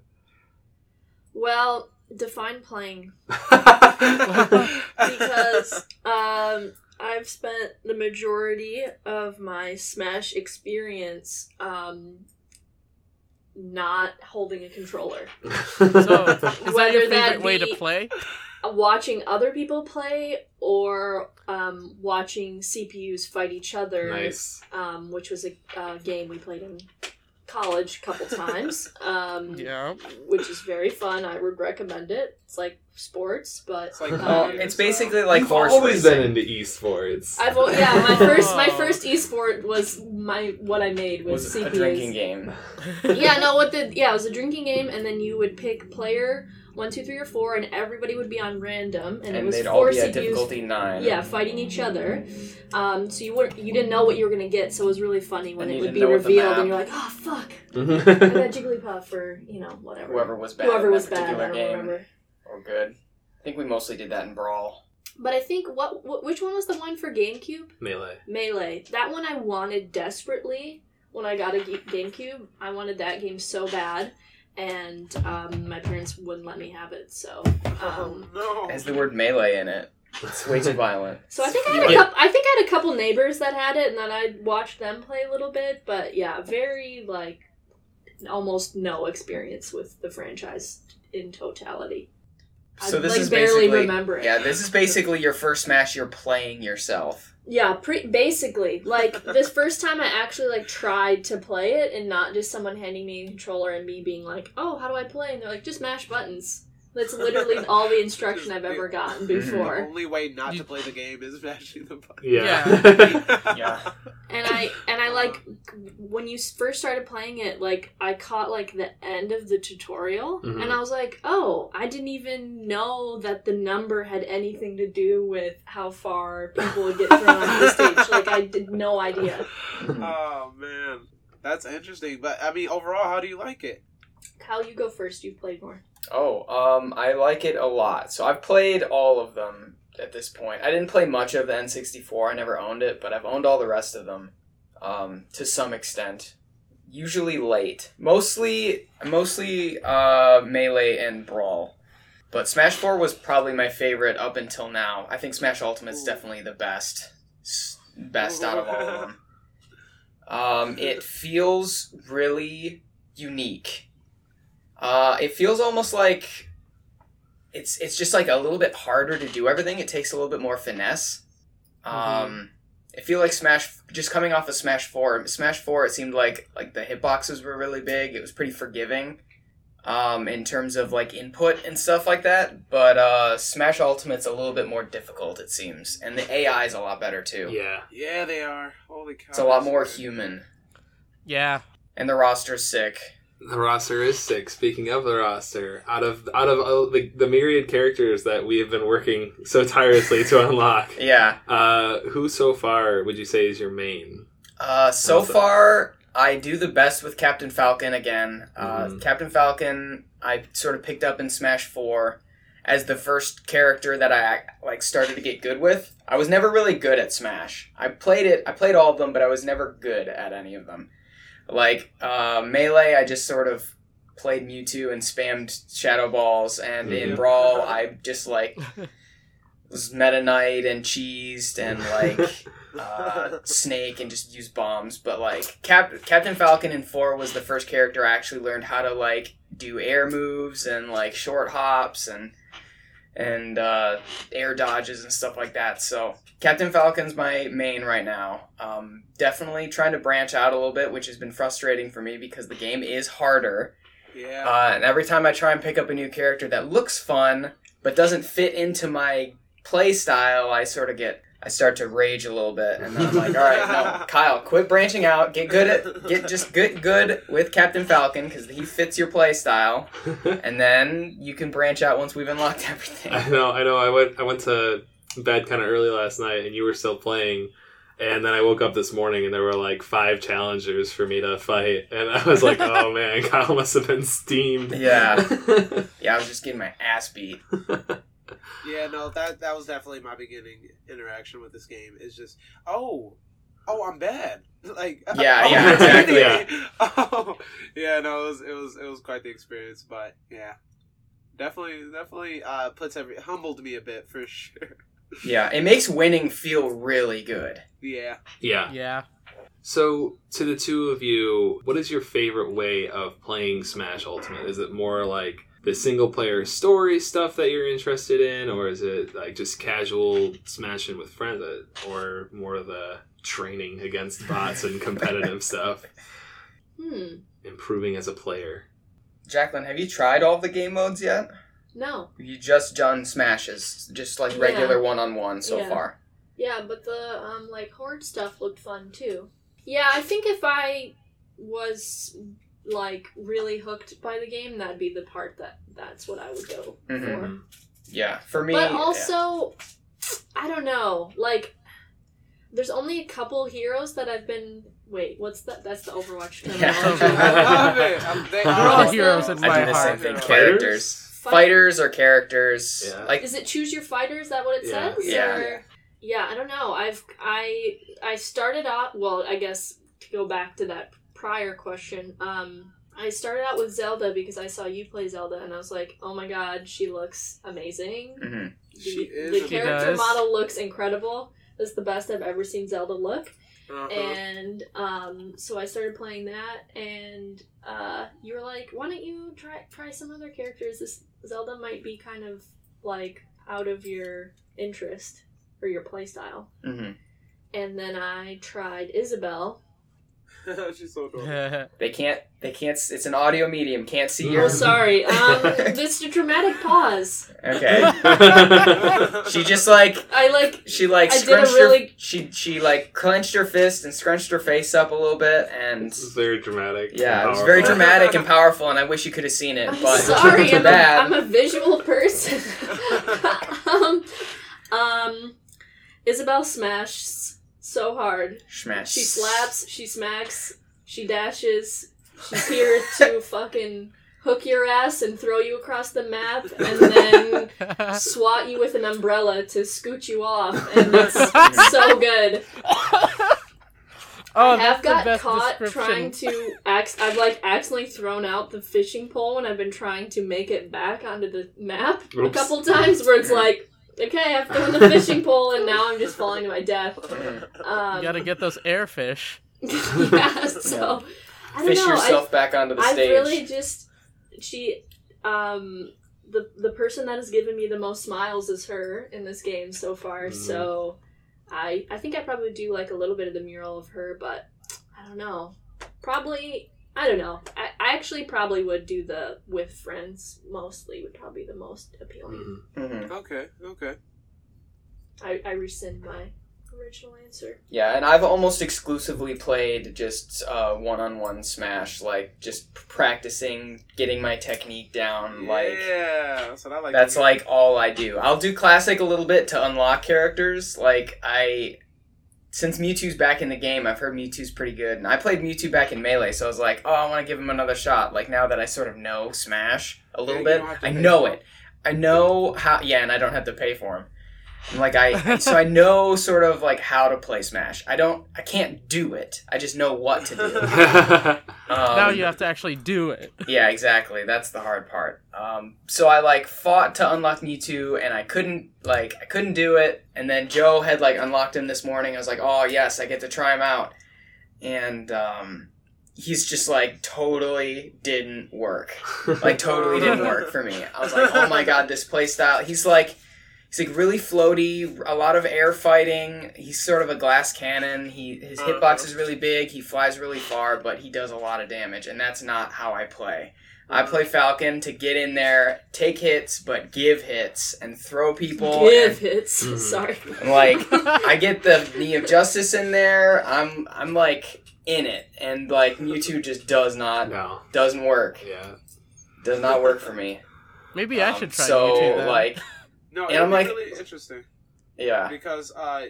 well, define playing because um, I've spent the majority of my Smash experience um, not holding a controller. So is that Whether your that favorite way to play? watching other people play or um, watching CPUs fight each other, nice. um, which was a uh, game we played in college a couple times, um, Yeah. which is very fun. I would recommend it. It's like sports, but It's like um, it's style. basically like You've horse always racing. been into esports. I've al- yeah my first my first esport was my what I made was, was CPUs. a drinking game. yeah, no, what the yeah, it was a drinking game, and then you would pick player one, two, three, or four, and everybody would be on random, and, And, it was they'd four all be at CPUs. difficulty nine. Yeah, fighting each other. Um, so you weren't you didn't know what you were gonna get, so it was really funny when And it would be know what the revealed, and you're like, oh fuck, I got Jigglypuff or you know whatever. Whoever was bad. Whoever in was that bad, I don't game remember. or good. I think we mostly did that in Brawl. But I think what, what which one was the one for GameCube? Melee. Melee. That one I wanted desperately when I got a GameCube. I wanted that game so bad, and um, my parents wouldn't let me have it. So, Oh um, no! It has the word melee in it. It's way too violent. so I think I had a couple. I think I had a couple neighbors that had it, and then I watched them play a little bit. But yeah, very like almost no experience with the franchise in totality. So I, this like, is barely basically remember it. yeah. This is basically your first Smash. You're playing yourself. Yeah, pre- basically. Like this first time I actually like tried to play it and not just someone handing me a controller and me being like, "Oh, how do I play?" And they're like, "Just mash buttons." That's literally all the instruction I've ever gotten before. The before. only way not to play the game is mashing the button. Yeah. Yeah. And I and I like when you first started playing it, like I caught like the end of the tutorial Mhm. and I was like, "Oh, I didn't even know that the number had anything to do with how far people would get thrown onto the stage. Like I did no idea." Oh man, that's interesting. But I mean, overall, how do you like it? Kyle, you go first. You've played more. Oh, um, I like it a lot. So I've played all of them at this point. I didn't play much of the N64. I never owned it, but I've owned all the rest of them, um, to some extent. Usually late, mostly, mostly uh, melee and brawl. But Smash Four was probably my favorite up until now. I think Smash Ultimate's Ooh. definitely the best, best out of all of them. Um, it feels really unique. Uh, it feels almost like it's it's just like a little bit harder to do everything. It takes a little bit more finesse. Um, I feel like Smash just coming off of Smash Four. Smash Four, it seemed like like the hitboxes were really big. It was pretty forgiving, um, in terms of like input and stuff like that. But uh, Smash Ultimate's a little bit more difficult, it seems, and the AI is a lot better too. yeah. Yeah, they are. Holy cow! It's a lot more good. human, Yeah. and the roster's sick. The roster is six. Speaking of the roster, out of out of uh, the, the myriad characters that we have been working so tirelessly to unlock, Yeah. uh, who so far would you say is your main? Uh, so that? far, I do the best with Captain Falcon again. Uh, Mhm. Captain Falcon, I sort of picked up in Smash Four as the first character that I like started to get good with. I was never really good at Smash. I played it. I played all of them, but I was never good at any of them. Like uh, Melee, I just sort of played Mewtwo and spammed Shadow Balls, and in Mhm. Brawl, I just like was Meta Knight and cheesed and like uh, Snake and just used bombs. But like Cap- Captain Falcon in four was the first character I actually learned how to like do air moves and like short hops and and uh, air dodges and stuff like that. So Captain Falcon's my main right now. Um, definitely trying to branch out a little bit, which has been frustrating for me because the game is harder. Yeah. Uh, and every time I try and pick up a new character that looks fun but doesn't fit into my play style, I sort of get I start to rage a little bit, and then I'm like, all right, no, Kyle, quit branching out. Get good at get just get good with Captain Falcon because he fits your play style, and then you can branch out once we've unlocked everything. I know, I know. I went I went to bed kind of early last night, and you were still playing. And then I woke up this morning, and there were like five challengers for me to fight, and I was like, "Oh man, Kyle must have been steamed." Yeah. Yeah, I was just getting my ass beat. Yeah, no, that that was definitely my beginning interaction with this game. Is just, oh, oh, I'm bad. Like, Yeah, oh, yeah, exactly. really? Oh, yeah, no, it was it was it was quite the experience, but yeah, definitely definitely uh, puts every humbled me a bit for sure. Yeah, it makes winning feel really good. Yeah, yeah. Yeah. So, to the two of you, what is your favorite way of playing Smash Ultimate? Is it more like the single player story stuff that you're interested in, or is it like just casual smashing with friends, uh, or more of the training against bots and competitive stuff, Hmm. improving as a player? Jacqueline, have you tried all the game modes yet? No. You just done smashes, just like Yeah. regular one on one so Yeah. far. Yeah, but the um like horde stuff looked fun too. Yeah, I think if I was like really hooked by the game, that'd be the part that that's what I would go Mhm. for. Yeah, for me. But yeah. also, I don't know. Like, there's only a couple heroes that I've been. Wait, what's that? That's the Overwatch Yeah. I love it. Um, they They're all heroes that- in I my do the same heart. thing. Fighters? Characters, Fight- fighters or characters. Yeah. Like Is it choose your fighter? Is that what it Yeah. says? Yeah. Or- yeah, I don't know. I've I I started out. Well, I guess to go back to that prior question. Um, I started out with Zelda because I saw you play Zelda, and I was like, oh my god, she looks amazing. mhm. The, She is the character does. model looks incredible. That's the best I've ever seen Zelda look. Uh-huh. And um, so I started playing that, and uh, you were like, "Why don't you try try some other characters? This Zelda might be kind of like out of your interest or your playstyle." Mhm. And then I tried Isabelle. She's so adorable. They can't. They can't. It's an audio medium. Can't see Oh, your. sorry. Um, it's a dramatic pause. Okay. She just like I like. she like I did a really- her. She she like clenched her fist and scrunched her face up a little bit and. This is very dramatic. Yeah, it and was very dramatic and powerful, and I wish you could have seen it. I'm but sorry. too I'm a, bad. I'm a visual person. um, um, Isabelle smashes so hard. Smash. She slaps, she smacks, she dashes. She's here to fucking hook your ass and throw you across the map and then swat you with an umbrella to scoot you off. And it's so good. Oh, I have that's the got best caught trying to ac- I've like accidentally thrown out the fishing pole and I've been trying to make it back onto the map a couple times where it's like, okay, I've thrown the fishing pole and now I'm just falling to my death. Um, You gotta get those airfish. yeah, so I don't Fish know. yourself back onto the I, I stage. really just she um the the person that has given me the most smiles is her in this game so far. Mhm. So I I think I probably do like a little bit of the mural of her, but I don't know. Probably I don't know. I, I actually probably would do the with friends mostly would probably be the most appealing. Mhm. Mhm. Okay, okay. I, I rescind my original answer. Yeah, and I've almost exclusively played just uh, one-on-one Smash, like just practicing, getting my technique down. Like yeah, that's what I like. that's to like all I do. I'll do classic a little bit to unlock characters. Like I, since Mewtwo's back in the game, I've heard Mewtwo's pretty good, and I played Mewtwo back in Melee, so I was like, oh, I want to give him another shot. Like now that I sort of know Smash a little you bit, don't have to I know it. I know how. Yeah, and I don't have to pay for him. And, like I, so I know sort of like how to play Smash. I don't, I can't do it. I just know what to do. Um, now you have to actually do it. yeah, exactly. That's the hard part. Um, so I like fought to unlock Mewtwo, and I couldn't like I couldn't do it. And then Joe had like unlocked him this morning. I was like, oh yes, I get to try him out. And um, he's just like totally didn't work. Like totally didn't work for me. I was like, oh my god, this play style. He's like. He's like really floaty, a lot of air fighting. He's sort of a glass cannon. He his hitbox is really big. He flies really far, but he does a lot of damage, and that's not how I play. I play Falcon to get in there, take hits, but give hits and throw people. Give and- hits. Mhm. Sorry. and, like I get the knee of justice in there. I'm I'm like in it, and like Mewtwo just does not no. doesn't work. Yeah. Does not work for me. Maybe I Um, should try So YouTube then. like no, and it'd I'm like- really interesting yeah. because uh,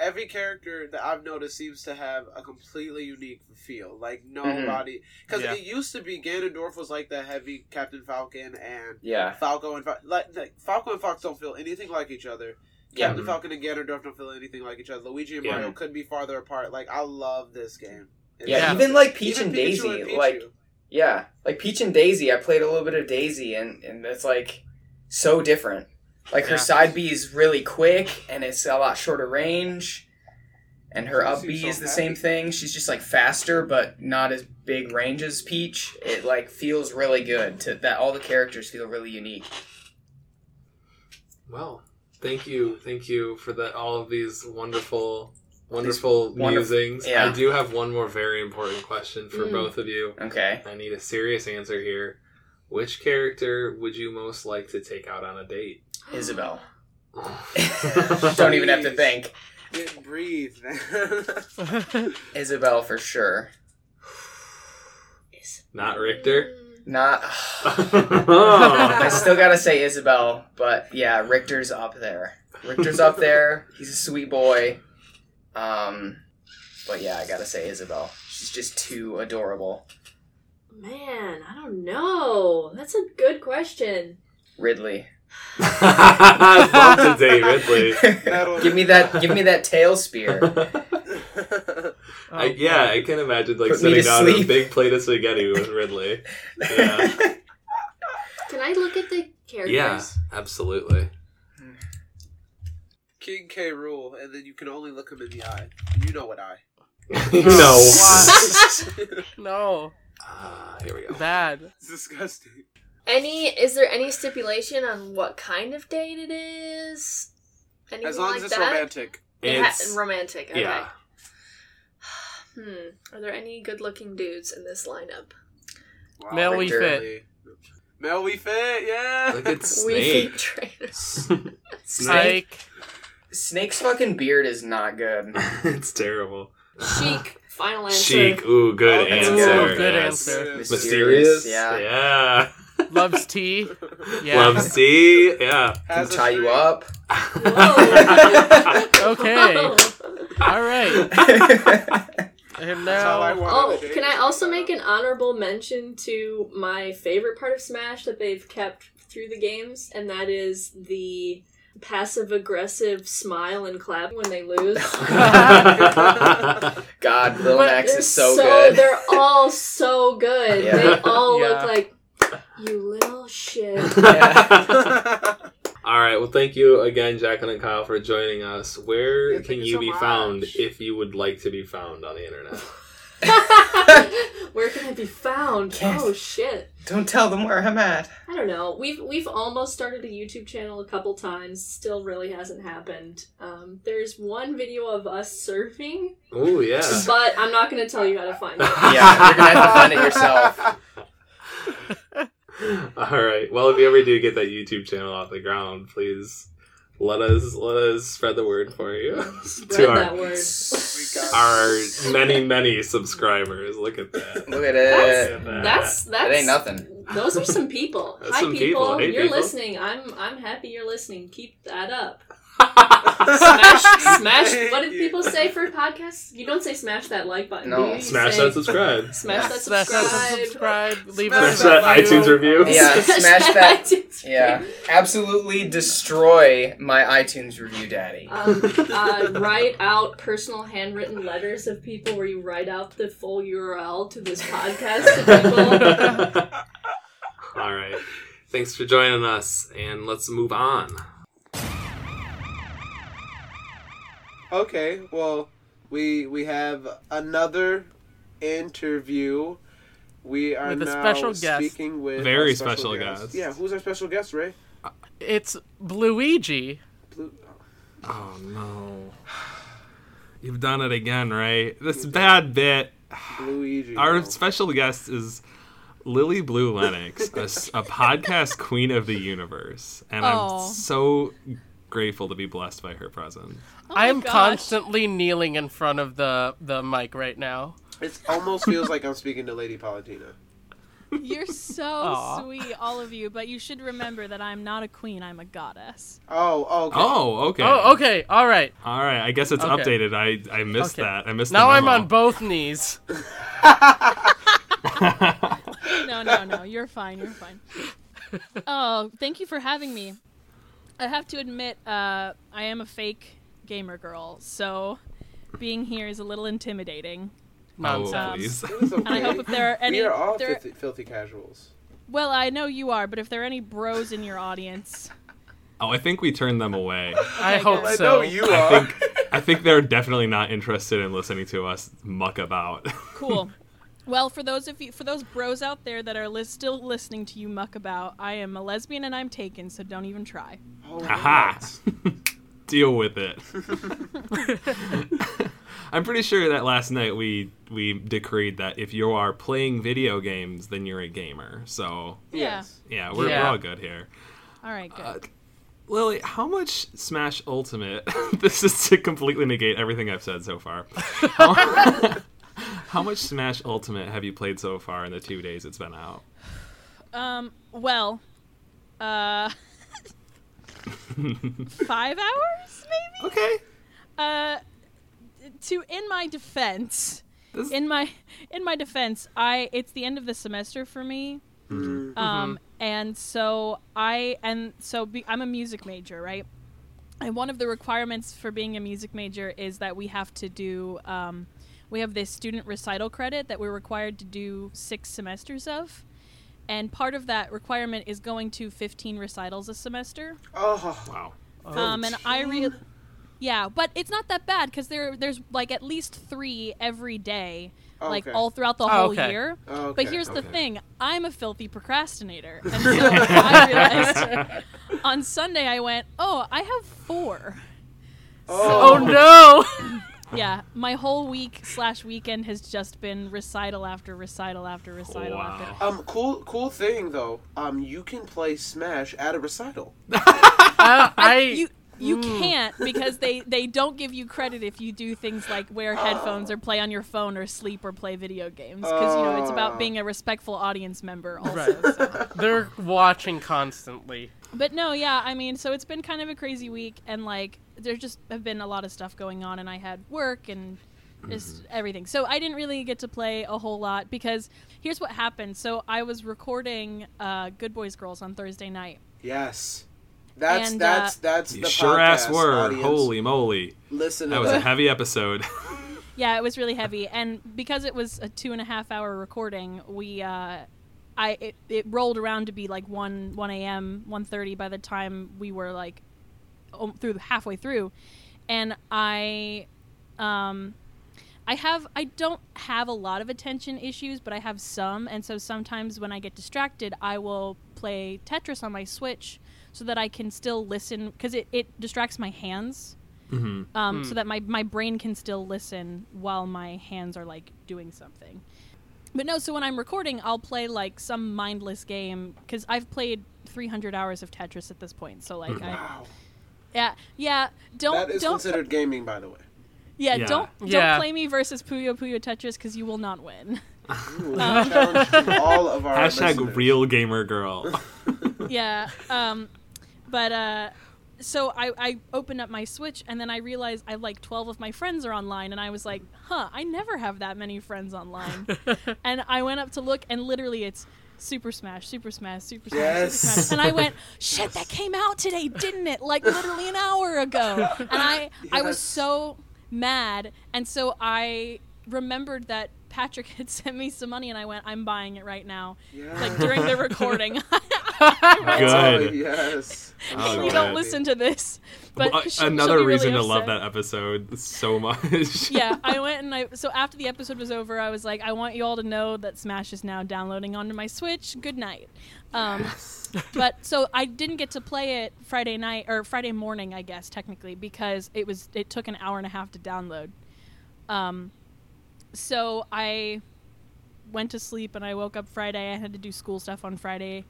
every character that I've noticed seems to have a completely unique feel. Like Mm-hmm. nobody, because Yeah. it used to be Ganondorf was like the heavy Captain Falcon and Yeah. Falco and Fo- like, like Falco and Fox don't feel anything like each other. Yeah. Captain Falcon and Ganondorf don't feel anything like each other. Luigi and Yeah. Mario couldn't be farther apart. Like I love this game. It's Yeah, Yeah. even like Peach even and Pikachu Daisy, and Pichu. like yeah, like Peach and Daisy. I played a little bit of Daisy, and and it's like so different. Like her Yeah. side B is really quick, and it's a lot shorter range. And her She up seems B so is the happy. same thing. She's just like faster, but not as big range as Peach. It like feels really good. To that, all the characters feel really unique. Well, thank you, thank you for that. All of these wonderful, wonderful wonderful- musings. yeah. I do have one more very important question for Mm. both of you. Okay. I need a serious answer here. Which character would you most like to take out on a date? Isabelle. Don't even have to think. Didn't breathe, man. Isabelle for sure. Not Richter. Not. oh. I still gotta say Isabelle, but yeah, Richter's up there. Richter's up there. He's a sweet boy. Um, but yeah, I gotta say Isabelle. She's just too adorable. Man, I don't know. That's a good question. Ridley. Love to date Ridley. That'll- give me that. Give me that tail spear. Oh, I, yeah, I can imagine like Put me sitting to down a sleep. big plate of spaghetti with Ridley. Yeah. Can I look at the characters? Yeah, absolutely. King K. Rool, and then you can only look him in the eye. You know what eye. no. no, Ah, here we go. bad. It's disgusting. Any? Is there any stipulation on what kind of date it is? Anything As long like as it's that? romantic. It ha- It's romantic. Okay. yeah. Hmm. Are there any good-looking dudes in this lineup? Wow, Male we Richter. fit. Male Wii Fit, yeah. Look at We Snake. trainers. Snake. Snake's fucking beard is not good. it's terrible. Sheik. Final answer. Sheik. Ooh, good Oh, that's a answer. good yes. answer. Mysterious. Yeah. Yeah. Loves tea. Yeah. Loves tea. Yeah. Can Has a tie you string. up. Okay. All right. And That's I now. Oh, on a date. can I also make an honorable mention to my favorite part of Smash that they've kept through the games, and that is the passive aggressive smile and clap when they lose. God, Lil Max is so, good. They're all so good. Yeah. They all Yeah. look like you little shit. All right. Well, thank you again, Jacqueline and Kyle, for joining us. Where Yeah, can you you so be much. found if you would like to be found on the internet? Where can I be found? Can't- Oh shit. Don't tell them where I'm at. I don't know. We've we've almost started a YouTube channel a couple times. Still, really hasn't happened. Um, there's one video of us surfing, Oh yeah. but I'm not going to tell you how to find it. Yeah, you're gonna have to find it yourself. All right. Well, if you ever do get that YouTube channel off the ground, please let us let us spread the word for you Spread to our that word. our many many subscribers. Look at that. Look at That's it. that's that's That ain't nothing. Those are some people. Hi some people. people. Hey, you're people. listening. I'm I'm happy you're listening. Keep that up. Smash smash what did people say for podcasts? You don't say smash that like button. No. do you? You Smash say that subscribe. Smash that Smash subscribe. that subscribe. Leave Smash us Smash a that review. iTunes review. Yeah, smash that. iTunes Yeah, absolutely destroy my iTunes review, daddy. Um, uh, write out personal handwritten letters of people where you write out the full URL to this podcast to people. All right. Thanks for joining us, and let's move on. Okay, well, we we have another interview. We are With a now special guest. speaking with Very a special, special guest. guest. Yeah, who's our special guest, Ray? Uh, it's Luigi. Blue- Oh no. You've done it again, right? This bad bit. Luigi. Our no. special guest is Lily Blue Lennox, a podcast queen of the universe. And Oh. I'm so grateful to be blessed by her presence. Oh I'm gosh. constantly kneeling in front of the the mic right now. It almost feels like I'm speaking to Lady Palutena. You're so Aw. sweet, all of you, but you should remember that I'm not a queen, I'm a goddess. Oh, oh, okay. Oh, okay. Oh, okay, all right. All right. I guess it's Okay. updated. I I missed Okay. that. I missed Now the I'm on both knees. No, no, no, you're fine, you're fine. Oh, thank you for having me. I have to admit, uh, I am a fake gamer girl, so being here is a little intimidating. Oh, Nonsense. please. Okay. And I hope if there are any, we are all there- filthy, filthy casuals. well, I know you are, but if there are any bros in your audience, Oh, I think we turned them away. I hope good. I so. know you I are. think I think they're definitely not interested in listening to us muck about. cool. Well, for those of you, for those bros out there that are lis- still listening to you muck about, I am a lesbian and I'm taken, so don't even try. Oh, Haha. What? Deal with it. I'm pretty sure that last night we we decreed that if you are playing video games, then you're a gamer. So Yes. yeah, we're, Yeah. we're all good here. All right, good. Uh, Lily, how much Smash Ultimate? this is to completely negate everything I've said so far. How, how much Smash Ultimate have you played so far in the two days it's been out? Um, well, uh, five hours maybe. Okay. Uh, to in my defense, This- in my in my defense, I it's the end of the semester for me. Mm. Um, and so I and so be, I'm a music major, right? And one of the requirements for being a music major is that we have to do um, we have this student recital credit that we're required to do six semesters of. And part of that requirement is going to 15 recitals a semester. Oh, Wow. Um, and I really, yeah, but it's not that bad because there there's like at least three every day, like Okay. all throughout the Oh, whole okay. year. okay. But here's the thing: I'm a filthy procrastinator, and so I realized on Sunday I went, "Oh, I have four. Oh no! Yeah, my whole week slash weekend has just been recital after recital after recital after. Um, cool, cool thing though. Um, you can play Smash at a recital. I, I you you Mm. can't because they they don't give you credit if you do things like wear headphones or play on your phone or sleep or play video games because you know it's about being a respectful audience member also. Right. so. they're watching constantly. But no, yeah, I mean, so it's been kind of a crazy week and like there just have been a lot of stuff going on and I had work and just everything. So I didn't really get to play a whole lot because here's what happened. So I was recording uh, Good Boys Girls on Thursday night. Yes, that's And, that's uh, that's You the sure ass podcast were. audience. Holy moly. Listen That to was a heavy episode. Yeah, it was really heavy, and because it was a two and a half hour recording, we, uh, I it, it rolled around to be like one one a.m. one thirty by the time we were like um, through halfway through, and I, um, I have I don't have a lot of attention issues, but I have some, and so sometimes when I get distracted, I will play Tetris on my Switch so that I can still listen because it, it distracts my hands hmm um, so that my, my brain can still listen while my hands are like doing something. But no, so when I'm recording, I'll play like some mindless game because I've played 300 hours of Tetris at this point. So like, I, Yeah, yeah. Don't that is don't considered gaming, by the way. yeah, Yeah. don't don't Yeah. play me versus Puyo Puyo Tetris because you will not win. Ooh, challenge to all of our Hashtag listeners. real gamer girl. yeah. Um, but uh, so I I opened up my Switch and then I realized I like twelve of my friends are online and I was like, huh, I never have that many friends online. and I went up to look and literally it's. Super Smash, Super Smash, Super Smash, Yes. Super Smash, and I went, "Shit, that came out today, didn't it? Like literally an hour ago." And I, I was so mad, and so I remembered that Patrick had sent me some money, and I went, "I'm buying it right now." Yeah. Like during the recording. Oh, Good. yes. Oh, Haley, good. don't listen to this. But Well, she'll- she'll another be really reason to love that episode so much. yeah, I went and I. So after the episode was over, I was like, I want you all to know that Smash is now downloading onto my Switch. Good night. Um, but so I didn't get to play it Friday night or Friday morning, I guess technically, because it was it took an hour and a half to download. Um, so I went to sleep and I woke up Friday. I had to do school stuff on Friday,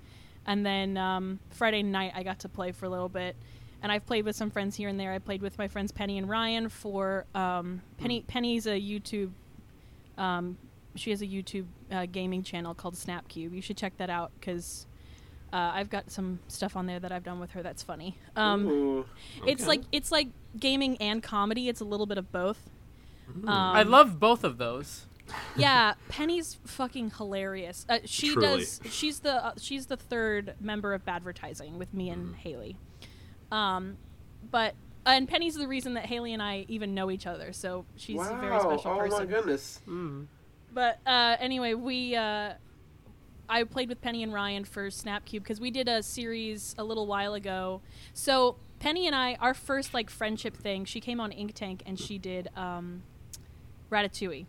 and then um, Friday night I got to play for a little bit. And I've played with some friends here and there. I played with my friends Penny and Ryan for um, Penny. Penny's a YouTube. Um, she has a YouTube uh, gaming channel called Snapcube. You should check that out because uh, I've got some stuff on there that I've done with her that's funny. Um, Ooh. It's like it's like gaming and comedy. It's a little bit of both. Um, I love both of those. yeah, Penny's fucking hilarious. Uh, she Truly. does. She's the uh, she's the third member of Badvertising with me and Haley. Um, but and Penny's the reason that Haley and I even know each other. So she's wow. a very special oh person. Oh my goodness. Mm. But uh, anyway, we uh, I played with Penny and Ryan for Snapcube because we did a series a little while ago. So Penny and I, our first like friendship thing, she came on Ink Tank and she did um, Ratatouille,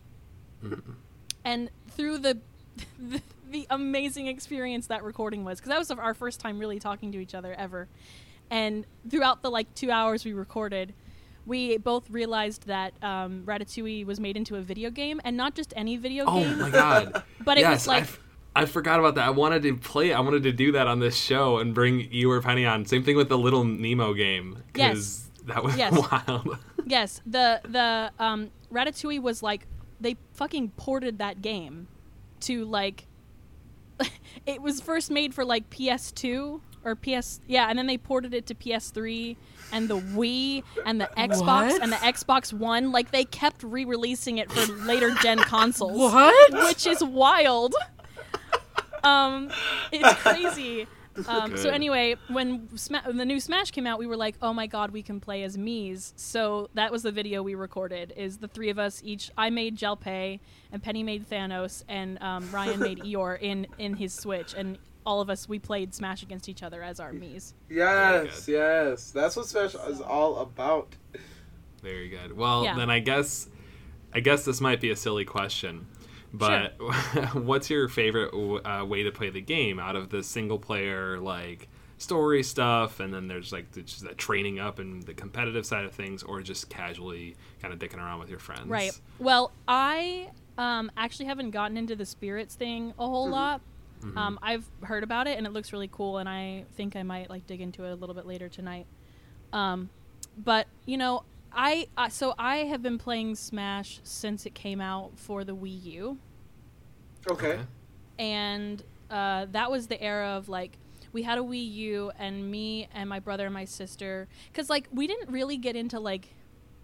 and through the, the the amazing experience that recording was because that was our first time really talking to each other ever, and throughout the like two hours we recorded we both realized that um, Ratatouille was made into a video game, and not just any video Oh game, Oh my god. but it yes, was like I, f- I forgot about that. I wanted to play. I wanted to do that on this show and bring you or Penny on. Same thing with the Little Nemo game. Yes. that was Yes. wild. yes, the the um, Ratatouille was like they fucking ported that game to like it was first made for like PS2 or PS yeah, and then they ported it to PS3 and the Wii and the Xbox What? and the Xbox One. Like they kept re-releasing it for later gen consoles. What? Which is wild. Um, it's crazy. Um, so anyway, when, Sma- when the new Smash came out, we were like, "Oh my god, we can play as Mii's." So that was the video we recorded. Is the three of us each? I made Gelpei, and Penny made Thanos, and um, Ryan made Eeyore in in his Switch, and all of us we played Smash against each other as our Mii's. Yes, yes. That's what Smash is all about. Very good. Well, Yeah. then I guess I guess this might be a silly question, but what's your favorite uh, way to play the game out of the single player like story stuff, and then there's like the, just that training up and the competitive side of things, or just casually kind of dicking around with your friends? Right. Well, I um, actually haven't gotten into the spirits thing a whole lot. Um, I've heard about it and it looks really cool, and I think I might like dig into it a little bit later tonight. Um, but you know, I uh, so I have been playing Smash since it came out for the Wii U, Okay. Okay. and uh, that was the era of like we had a Wii U, and me and my brother and my sister, because like we didn't really get into like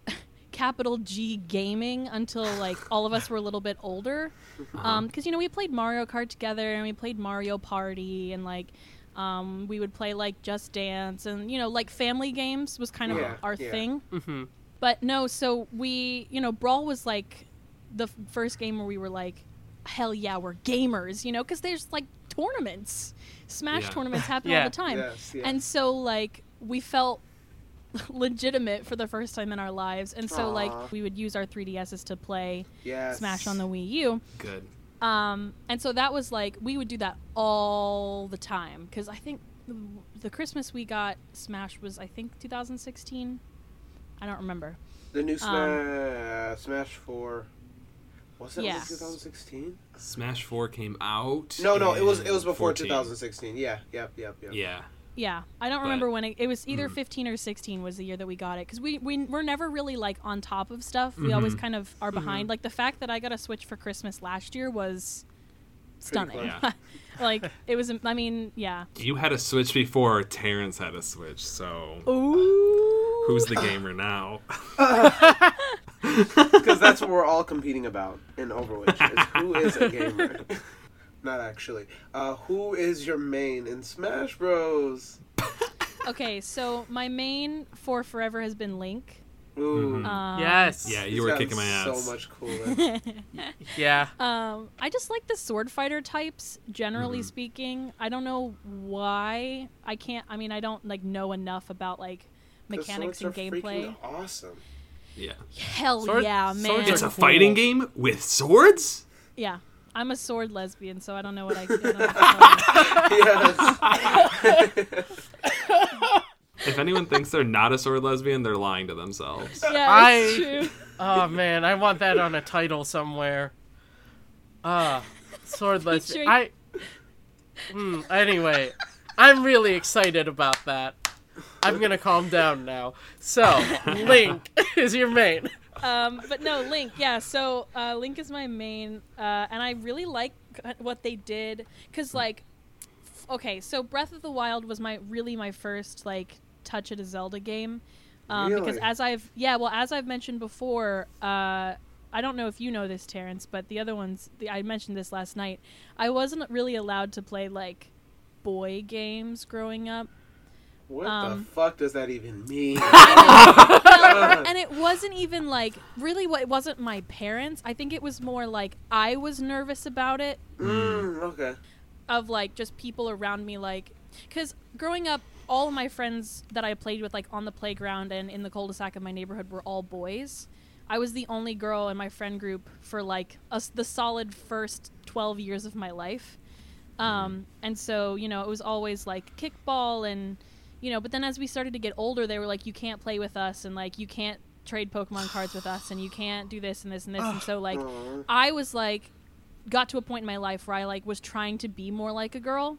capital G gaming until like all of us were a little bit older. Um, because you know we played Mario Kart together and we played Mario Party and like um, we would play like Just Dance and you know like family games was kind of Yeah, our yeah. thing. hmm But no, so we you know Brawl was like the f- first game where we were like, hell yeah, we're gamers, you know, because there's like tournaments, Smash Yeah. tournaments happen Yeah. all the time. Yes, yeah. And so like we felt legitimate for the first time in our lives. And so Aw. like we would use our 3DSs to play yes. Smash on the Wii U. Good. Um, and so that was like we would do that all the time because I think the, the Christmas we got Smash was I think 2016. I don't remember. The new Um, Smash Smash Four. Was that Yeah. 2016? Smash Four came out. No, no, it was it was before 14. 2016. Yeah, yep, yep, yep. Yeah. Yeah, I don't But- remember when it, it was either Mhm. 15 or 16 was the year that we got it because we, we we're never really like on top of stuff. We always Mhm. kind of are behind. Like the fact that I got a Switch for Christmas last year was stunning. Yeah. like it was. I mean, yeah. You had a Switch before Terrence had a Switch, so Ooh. who's the gamer now? Because that's what we're all competing about in Overwatch. Is who is a gamer? Not actually. Uh, who is your main in Smash Bros? Okay, so my main for forever has been Link. Ooh, Mhm. Um, yes. Yeah, he's you were kicking my ass. So much cooler. Yeah. Um, I just like the sword fighter types, generally Mhm. speaking. I don't know why. I can't. I mean, I don't like know enough about like mechanics and are gameplay. Awesome. Yeah. Hell Sword- yeah, man! are It's a cool. fighting game with swords? Yeah, I'm a sword lesbian, so I don't know what I. I don't know what to tell you. yes. If anyone thinks they're not a sword lesbian, they're lying to themselves. yeah, it's I- true. Oh man, I want that on a title somewhere. Ah, sword lesbian. I. Hmm. Anyway, I'm really excited about that. I'm gonna calm down now. So, Link is your main. Um, but no, Link. Yeah, so uh, Link is my main, uh, and I really like what they did because, like, f- okay, so Breath of the Wild was my really my first like touch at a Zelda game, um, because as I've yeah, well, as I've mentioned before, uh, I don't know if you know this, Terrence, but the other ones, the, I mentioned this last night. I wasn't really allowed to play like boy games growing up. What Um, the fuck does that even mean? and it wasn't even like really what it wasn't my parents. I think it was more like I was nervous about it mm, okay. of like just people around me like cuz growing up all of my friends that I played with like on the playground and in the cul-de-sac of my neighborhood were all boys. I was the only girl in my friend group for like us the solid first 12 years of my life. Um, and so, you know, it was always like kickball and, you know, but then as we started to get older, they were like, you can't play with us and like, you can't trade Pokemon cards with us and you can't do this and this and this. and so, like, I was like, got to a point in my life where I like was trying to be more like a girl.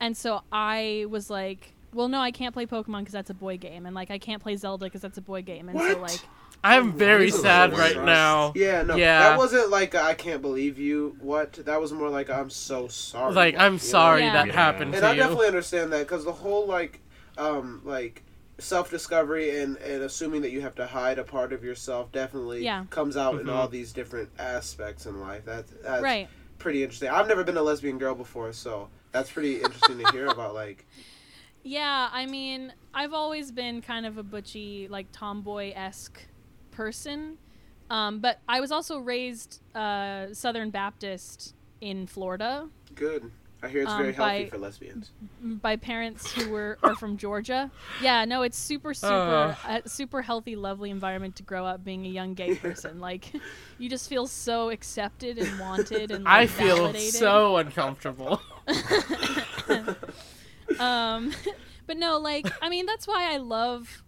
And so I was like, well, no, I can't play Pokemon because that's a boy game. And like, I can't play Zelda because that's a boy game. And so, What? like, I'm very These sad right worst. now. Yeah, no, Yeah. that wasn't like I can't believe you. What? That was more like I'm so sorry. Like, I'm sorry Yeah. that Yeah. happened And to I you. definitely understand that because the whole like, um, like self discovery and and assuming that you have to hide a part of yourself definitely Yeah. comes out in Mhm. all these different aspects in life. That that's right. pretty interesting. I've never been a lesbian girl before, so that's pretty interesting to hear about. Like, Yeah, I mean, I've always been kind of a butchy, like tomboy esque person. Um, but I was also raised uh, Southern Baptist in Florida good. I hear it's Um, very healthy by- for lesbians. by parents who were are from Georgia. Yeah, no, it's super super Uh. a super healthy, lovely environment to grow up being a young gay person. like, you just feel so accepted and wanted and like, I feel validated. so uncomfortable. um but no like i mean that's why i love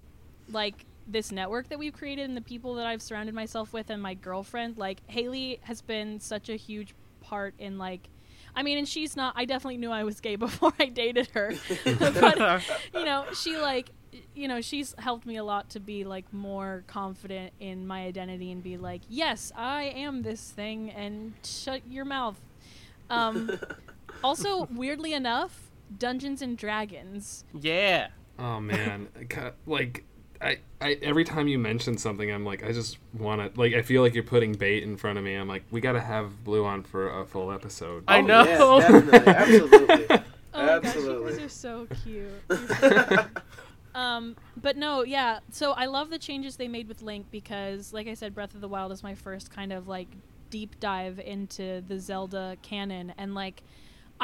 like this network that we've created and the people that i've surrounded myself with and my girlfriend like haley has been such a huge part in like i mean and she's not i definitely knew i was gay before i dated her. But you know she like you know she's helped me a lot to be like more confident in my identity and be like yes i am this thing and shut your mouth. Um also weirdly enough dungeons and dragons. Yeah. Oh man, like I, I every time you mention something, I'm like, I just want to like. I feel like you're putting bait in front of me. I'm like, we gotta have Blue on for a full episode. I Oh, know. yes, definitely, absolutely. oh my Absolutely. gosh you guys are so cute You're so Um, but no, yeah. So I love the changes they made with Link because, like I said, Breath of the Wild is my first kind of like deep dive into the Zelda canon, and like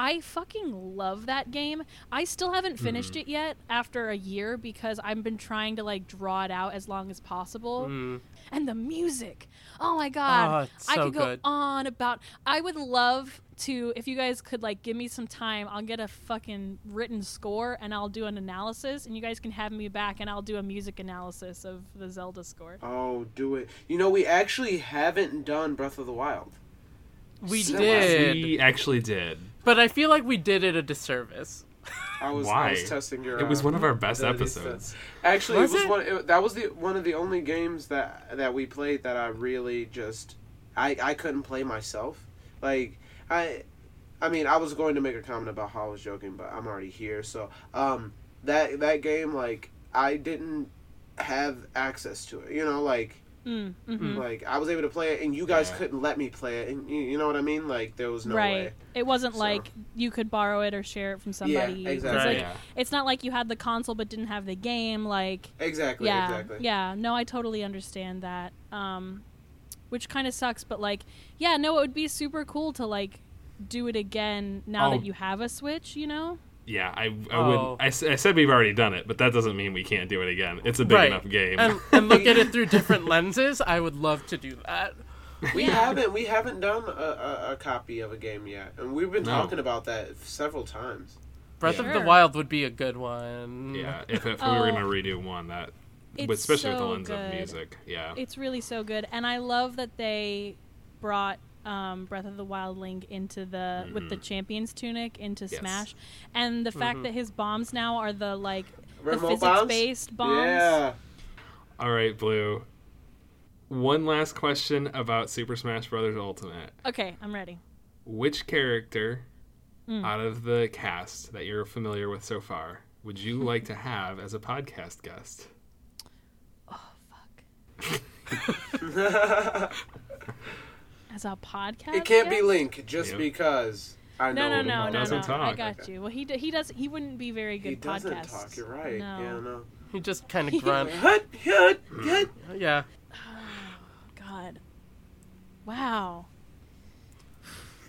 I fucking love that game. I still haven't finished it yet after a year because I've been trying to like draw it out as long as possible. Mm. And the music, oh my god, Oh, it's I so could go good. on about. I would love to if you guys could like give me some time. I'll get a fucking written score and I'll do an analysis, and you guys can have me back and I'll do a music analysis of the Zelda score. oh, do it. You know, we actually haven't done Breath of the Wild. We So did. We actually did. But I feel like we did it a disservice. I was, I Why? was testing your. It was uh, one of our best episodes. to- Actually, Was it was it? one. It, that was the one of the only games that that we played that I really just I I couldn't play myself. Like I, I mean, I was going to make a comment about how I was joking, but I'm already here. So um, that that game like I didn't have access to it. You know, like Mm, mhm. like I was able to play it, and you guys Yeah. couldn't let me play it, and you, you know what I mean? Like there was no right. way. It wasn't So- like you could borrow it or share it from somebody. It's exactly. like- yeah. it's not like you had the console but didn't have the game. Like, Exactly. yeah, Exactly. yeah. No, I totally understand that. Um, which kind of sucks, but like, yeah, no, it would be super cool to like do it again now Oh. that you have a Switch. You know? Yeah, I, I Oh. would. I, s- I said we've already done it, but that doesn't mean we can't do it again. It's a big Right. enough game. and, and look at it through different lenses. I would love to do that. We Yeah. haven't we haven't done a, a, a copy of a game yet, and we've been No. talking about that several times. Breath Yeah. of the Wild would be a good one. yeah, if, if we Oh. were gonna oh. redo one, that, with, It's especially with the so lens of music, yeah. It's really so good, and I love that they brought um, Breath of the Wild Link into the with the Mhm. Champions tunic into Yes. Smash, and the fact Mhm. that his bombs now are the like the physics based bombs. Yeah. All right, Blue. One last question about Super Smash Bros. Ultimate. Okay, I'm ready. Which character Mm. out of the cast that you're familiar with so far would you like to have as a podcast guest? As a podcast, it can't be? Link just Yep. because I No, know no, him no, about no, that. doesn't no. I talk. got you. Well, he d- he does. He wouldn't be very good He doesn't podcast. talk. You're right. No. Yeah, no. He just kind of grunt. Hut, hut, hmm. hut. yeah. God. Wow.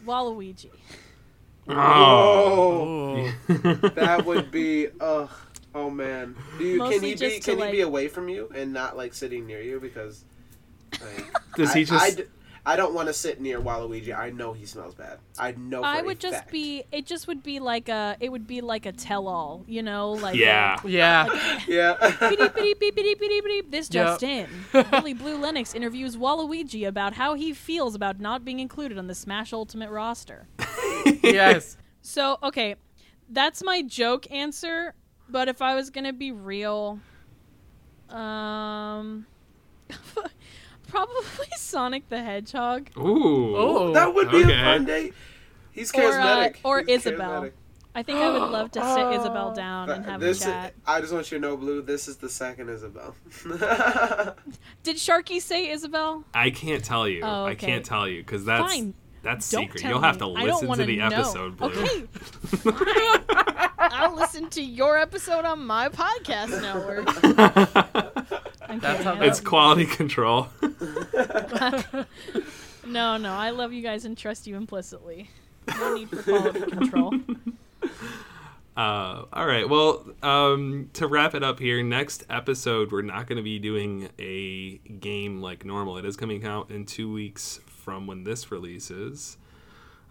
Waluigi. Oh, Ooh. that would be ugh. Oh man, do you, can he be just to, can he be away from you and not like sitting near you because like, Does I, he just? I, d- I don't want to sit near Waluigi. I know he smells bad. I know. For I a would just fact. be. It just would be like a. It would be like a tell-all. You know, like a- yeah. Yeah. Yeah. Beep, beep, beep, beep, beep, beep, beep. This Yep. just in. Billy Blue Lennox interviews Waluigi about how he feels about not being included on the Smash Ultimate roster. yes. So, okay, that's my joke answer, but if I was going to be real, um probably Sonic the Hedgehog Ooh. Oh. that would be Okay. a fun date. He's Or, uh, charismatic. or He's Isabelle. charismatic. I think I would love to sit Oh. Isabelle down and have this a chat. I just want you to know, Blue. This is the second Isabelle. Did Sharkie say Isabelle? I can't tell you. Oh, I can't tell you because that's Fine. that's Don't secret. You'll have to me. Listen to the know. episode, Blue. Okay. I'll listen to your episode on my podcast network. I'm That's how it's quality control. no, no. I love you guys and trust you implicitly. No need for quality control. Uh, all right. Well, um, to wrap it up here, next episode we're not going to be doing a game like normal. It is coming out in two weeks from when this releases.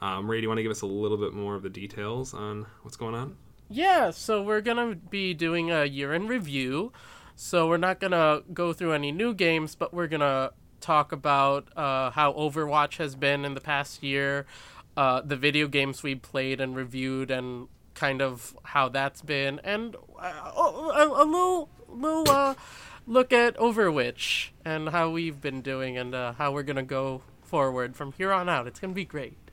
Um, Ray, do you want to give us a little bit more of the details on what's going on? Yeah, so we're gonna be doing a year in review. So we're not gonna go through any new games, but we're gonna talk about uh, how OverWhich has been in the past year, uh, the video games we played and reviewed, and kind of how that's been, and uh, a, a little little uh, look at OverWhich and how we've been doing, and uh, how we're gonna go forward from here on out. It's gonna be great.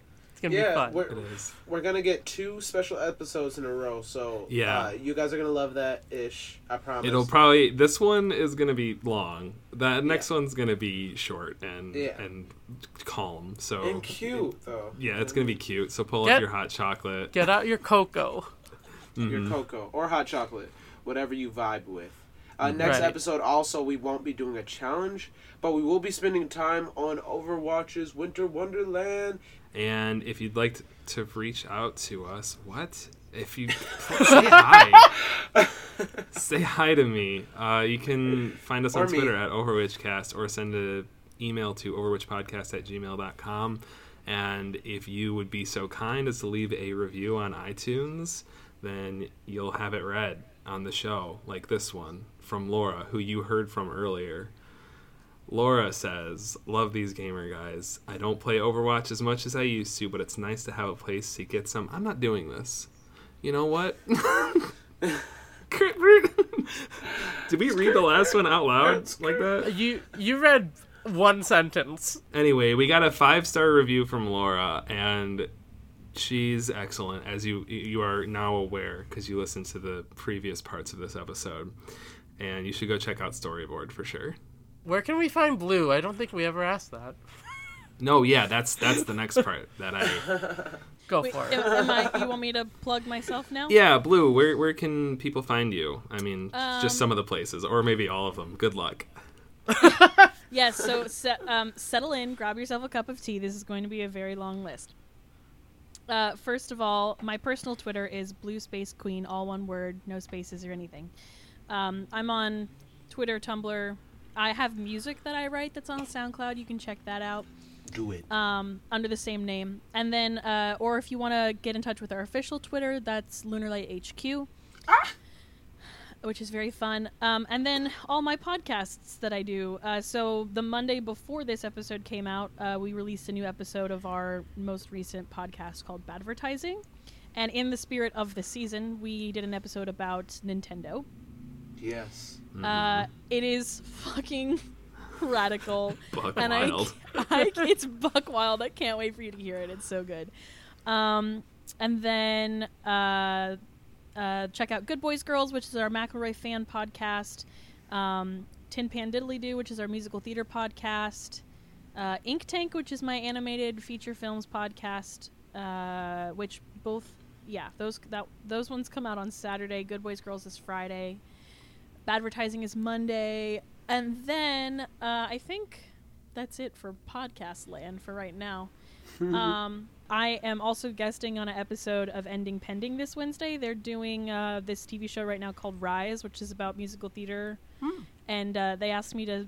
It's gonna be yeah, fun. we're, It is. we're gonna get two special episodes in a row. So Yeah. uh, you guys are gonna love that ish. I promise. It'll probably this one is going to be long. That next one's going to be short and Yeah. and calm. So and cute though. Yeah, it's going to be cute. So pull up your hot chocolate. Get out your cocoa. your Mhm. cocoa or hot chocolate, whatever you vibe with. Uh, next Right. episode, also, we won't be doing a challenge, but we will be spending time on Overwatch's Winter Wonderland. And if you'd like to reach out to us, what? If you say hi, say hi to me. Uh, you can find us Or on me. Twitter at OverWhichCast or send an email to overwhichpodcast at gmail.com. And if you would be so kind as to leave a review on iTunes, then you'll have it read on the show, like this one from Laura, who you heard from earlier. Laura says, Love these gamer guys. I don't play Overwatch as much as I used to, but it's nice to have a place to get some. I'm not doing this. You know what? Did we read the last one out loud like that? You you read one sentence. Anyway, we got a five star review from Laura, and she's excellent, as you you are now aware because you listened to the previous parts of this episode. And you should go check out Storyboard for sure. Where can we find Blue? I don't think we ever asked that. No, yeah, that's that's the next part that I. Go Wait, for it. am, am I, you want me to plug myself now? Yeah, Blue. Where where can people find you? I mean, Um, just some of the places, or maybe all of them. Good luck. Yes, so set, um, settle in, grab yourself a cup of tea. This is going to be a very long list. Uh, first of all, my personal Twitter is Blue Space Queen, all one word, no spaces or anything. Um, I'm on Twitter, Tumblr. I have music that I write that's on SoundCloud. You can check that out Do it. um, under the same name. And then, uh, or if you want to get in touch with our official Twitter, that's Lunarlight HQ, which is very fun. Um, and then all my podcasts that I do. Uh, so the Monday before this episode came out, uh, we released a new episode of our most recent podcast called Badvertising. And in the spirit of the season, we did an episode about Nintendo. Yes. Uh, it is fucking radical. Buck and wild. I, I, it's buck wild. I can't wait for you to hear it. It's so good. Um, and then uh, uh, check out Good Boys Girls, which is our McElroy fan podcast. Um, Tin Pan Diddly Doo, which is our musical theater podcast. Uh, Ink Tank, which is my animated feature films podcast. Uh, which both, yeah, those that those ones come out on Saturday. Good Boys Girls is Friday. Advertising is Monday, and then uh, I think that's it for podcast land for right now. um, I am also guesting on an episode of Ending Pending this Wednesday. They're doing uh, this TV show right now called Rise, which is about musical theater, and uh, they asked me to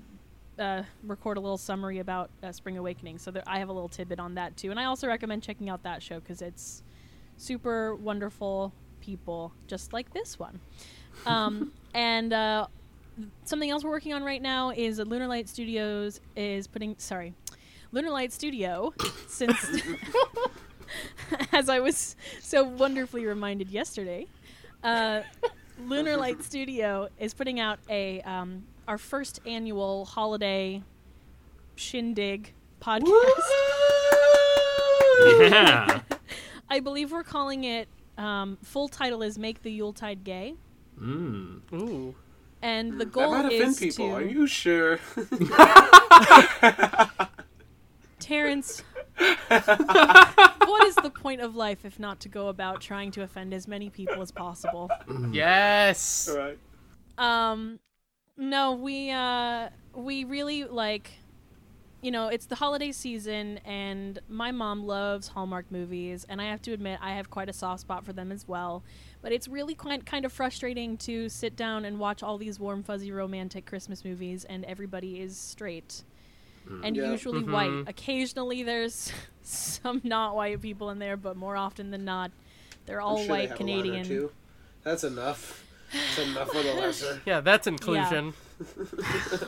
uh, record a little summary about uh, Spring Awakening. So there, I have a little tidbit on that too, and I also recommend checking out that show because it's super wonderful people, just like this one. Um, and uh, something else we're working on right now is Lunar Light Studios is putting sorry, Lunar Light Studio since as I was so wonderfully reminded yesterday, uh, Lunar Light Studio is putting out a um, our first annual holiday shindig podcast. Yeah. I believe we're calling it. Um, full title is "Make the Yuletide Gay," Mm. Ooh. and the That goal might offend is people. to Are you sure? Terrence. what is the point of life if not to go about trying to offend as many people as possible? Yes. All right. Um, no, we uh, we really like, you know, it's the holiday season, and my mom loves Hallmark movies, and I have to admit I have quite a soft spot for them as well. But it's really quite kind of frustrating to sit down and watch all these warm, fuzzy, romantic Christmas movies, and everybody is straight. And Yeah. usually Mhm. white. Occasionally, there's some not white people in there, but more often than not, they're all sure white have a line or Canadian. That's enough. That's enough for the lesser. Yeah, that's inclusion.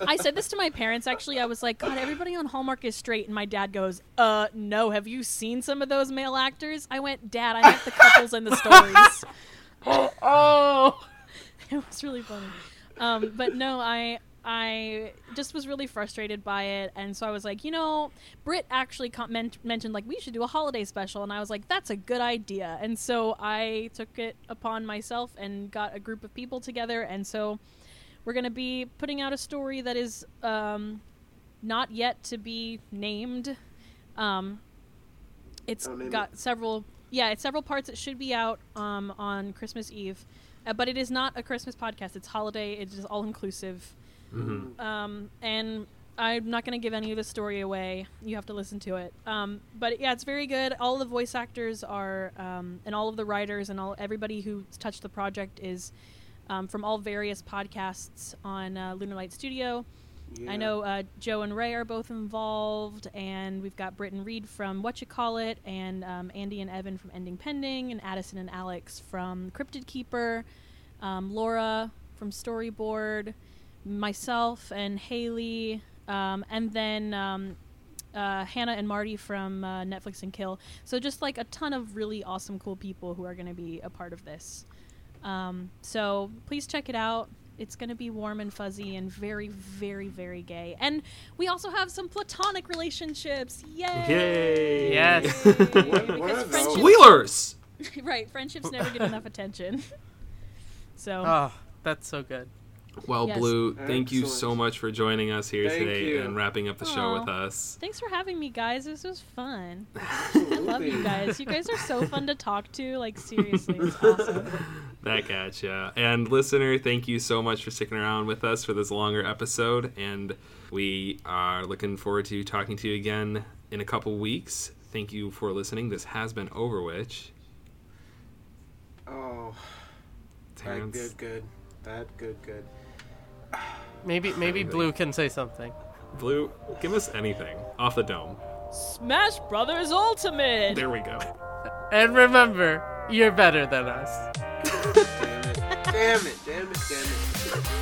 I said this to my parents actually. I was like, God, everybody on Hallmark is straight. And my dad goes, Uh, no. Have you seen some of those male actors? I went, Dad, I met the couples and the stories. Oh. it was really funny. Um, but no, I I just was really frustrated by it, and so I was like, you know, Britt actually mentioned like we should do a holiday special, and I was like, that's a good idea, and so I took it upon myself and got a group of people together, and so we're gonna be putting out a story that is um, not yet to be named. Um, it's name got several yeah it's several parts it should be out um, on christmas eve uh, but it is not a christmas podcast it's holiday it is all inclusive Mm-hmm. um, and i'm not going to give any of the story away you have to listen to it um, but yeah it's very good all the voice actors are um, and all of the writers and all everybody who's touched the project is um, from all various podcasts on uh, lunar light studio Yeah. I know uh, Joe and Ray are both involved, and we've got Britt and Reed from What You Call It, and um, Andy and Evan from Ending Pending, and Addison and Alex from Cryptid Keeper, um, Laura from Storyboard, myself and Haley, um, and then um, uh, Hannah and Marty from uh, Netflix and Kill. So just like a ton of really awesome, cool people who are going to be a part of this. Um, so please check it out. It's going to be warm and fuzzy and very, very, very gay. And we also have some platonic relationships. Yay! Yay! Yes. What- what Because are those? friendships- Spoilers. right, friendships never get enough attention. so Oh, that's so good. Well, Yes. Blue, thank you so much for joining us here Thank today you. and wrapping up the show with us. thanks for having me, guys. This was fun. I love you guys. You guys are so fun to talk to. Like seriously, it's awesome. That gotcha. And listener, thank you so much for sticking around with us for this longer episode. And we are looking forward to talking to you again in a couple weeks. Thank you for listening. This has been OverWhich. Oh, bad, Terrence. good, good. Bad, good, good. Maybe maybe Anything. Blue can say something. Blue, give us anything off the dome. Smash Brothers Ultimate. There we go. And remember, you're better than us. Damn it! Damn it! Damn it! Damn it!